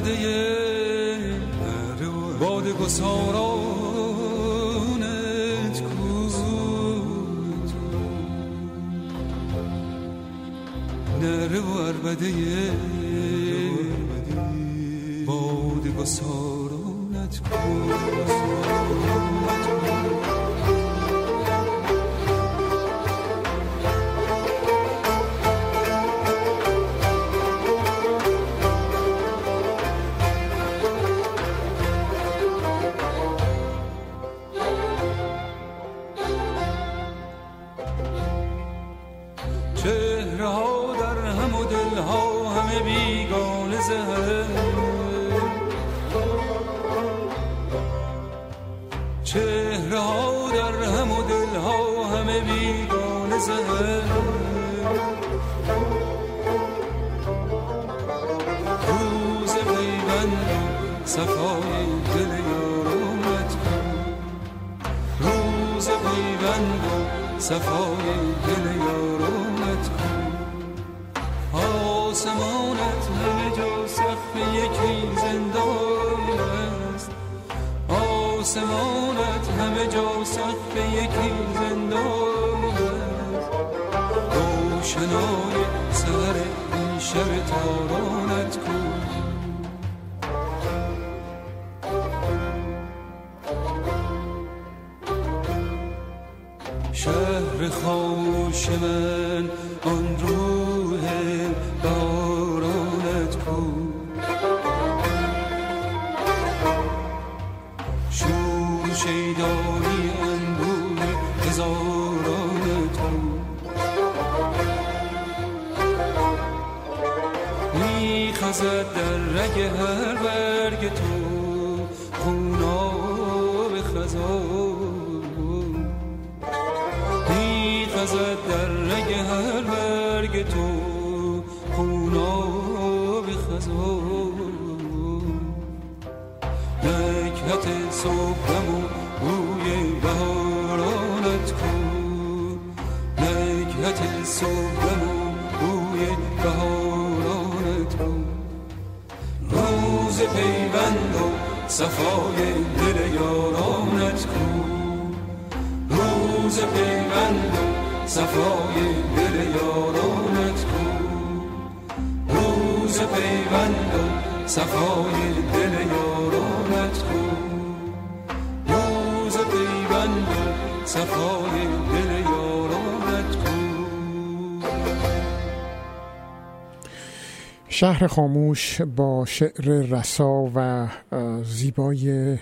شهر خاموش با شعر رسا و زیبای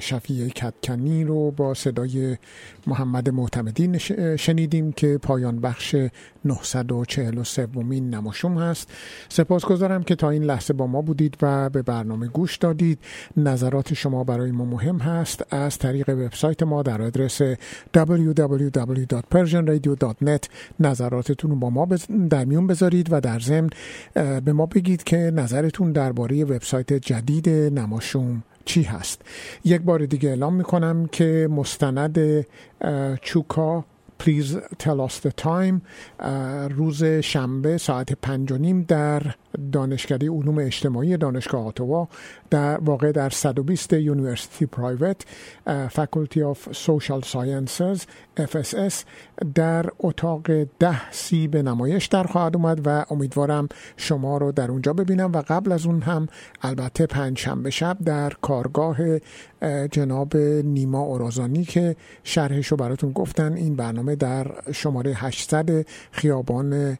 شفیع کدکنی رو با صدای محمد معتمدی شنیدیم که پایان بخش 943 مین نماشوم هست. سپاسگزارم که تا این لحظه با ما بودید و به برنامه گوش دادید. نظرات شما برای ما مهم هست از طریق وبسایت ما در آدرس www.persianradio.net نظراتتون رو با ما در میون بذارید و در ضمن به ما بگید که نظرتون درباره وبسایت جدید نماشوم چی هست. یک بار دیگه اعلام می‌کنم که مستند چوکا us the time. اه، روز شنبه ساعت پنج و نیم در دانشکده علوم اجتماعی دانشگاه آتوا در واقع در 120 University Private Faculty of Social Sciences FSS در اتاق ده سی به نمایش در خواهد اومد و امیدوارم شما رو در اونجا ببینم و قبل از اون هم البته پنج شنبه شب در کارگاه اه، جناب نیما اورازانی که شرحش رو براتون گفتن این برنامه در شماره 800 خیابان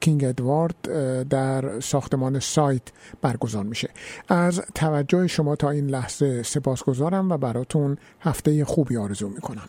کینگ ادوارد در ساختمان سایت برگزار میشه. از توجه شما تا این لحظه سپاسگزارم و براتون هفته خوبی آرزو می‌کنم.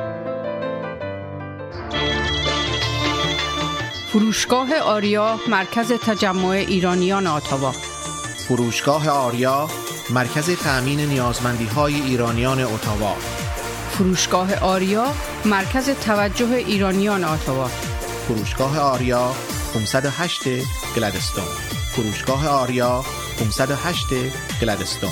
فروشگاه آریا مرکز تجمع ایرانیان آتاوا فروشگاه آریا مرکز تأمین نیازمندی های ایرانیان اتاوا. فروشگاه آریا مرکز توجه ایرانیان آتاوا فروشگاه آریا 508 گلدستون فروشگاه آریا 508 گلدستون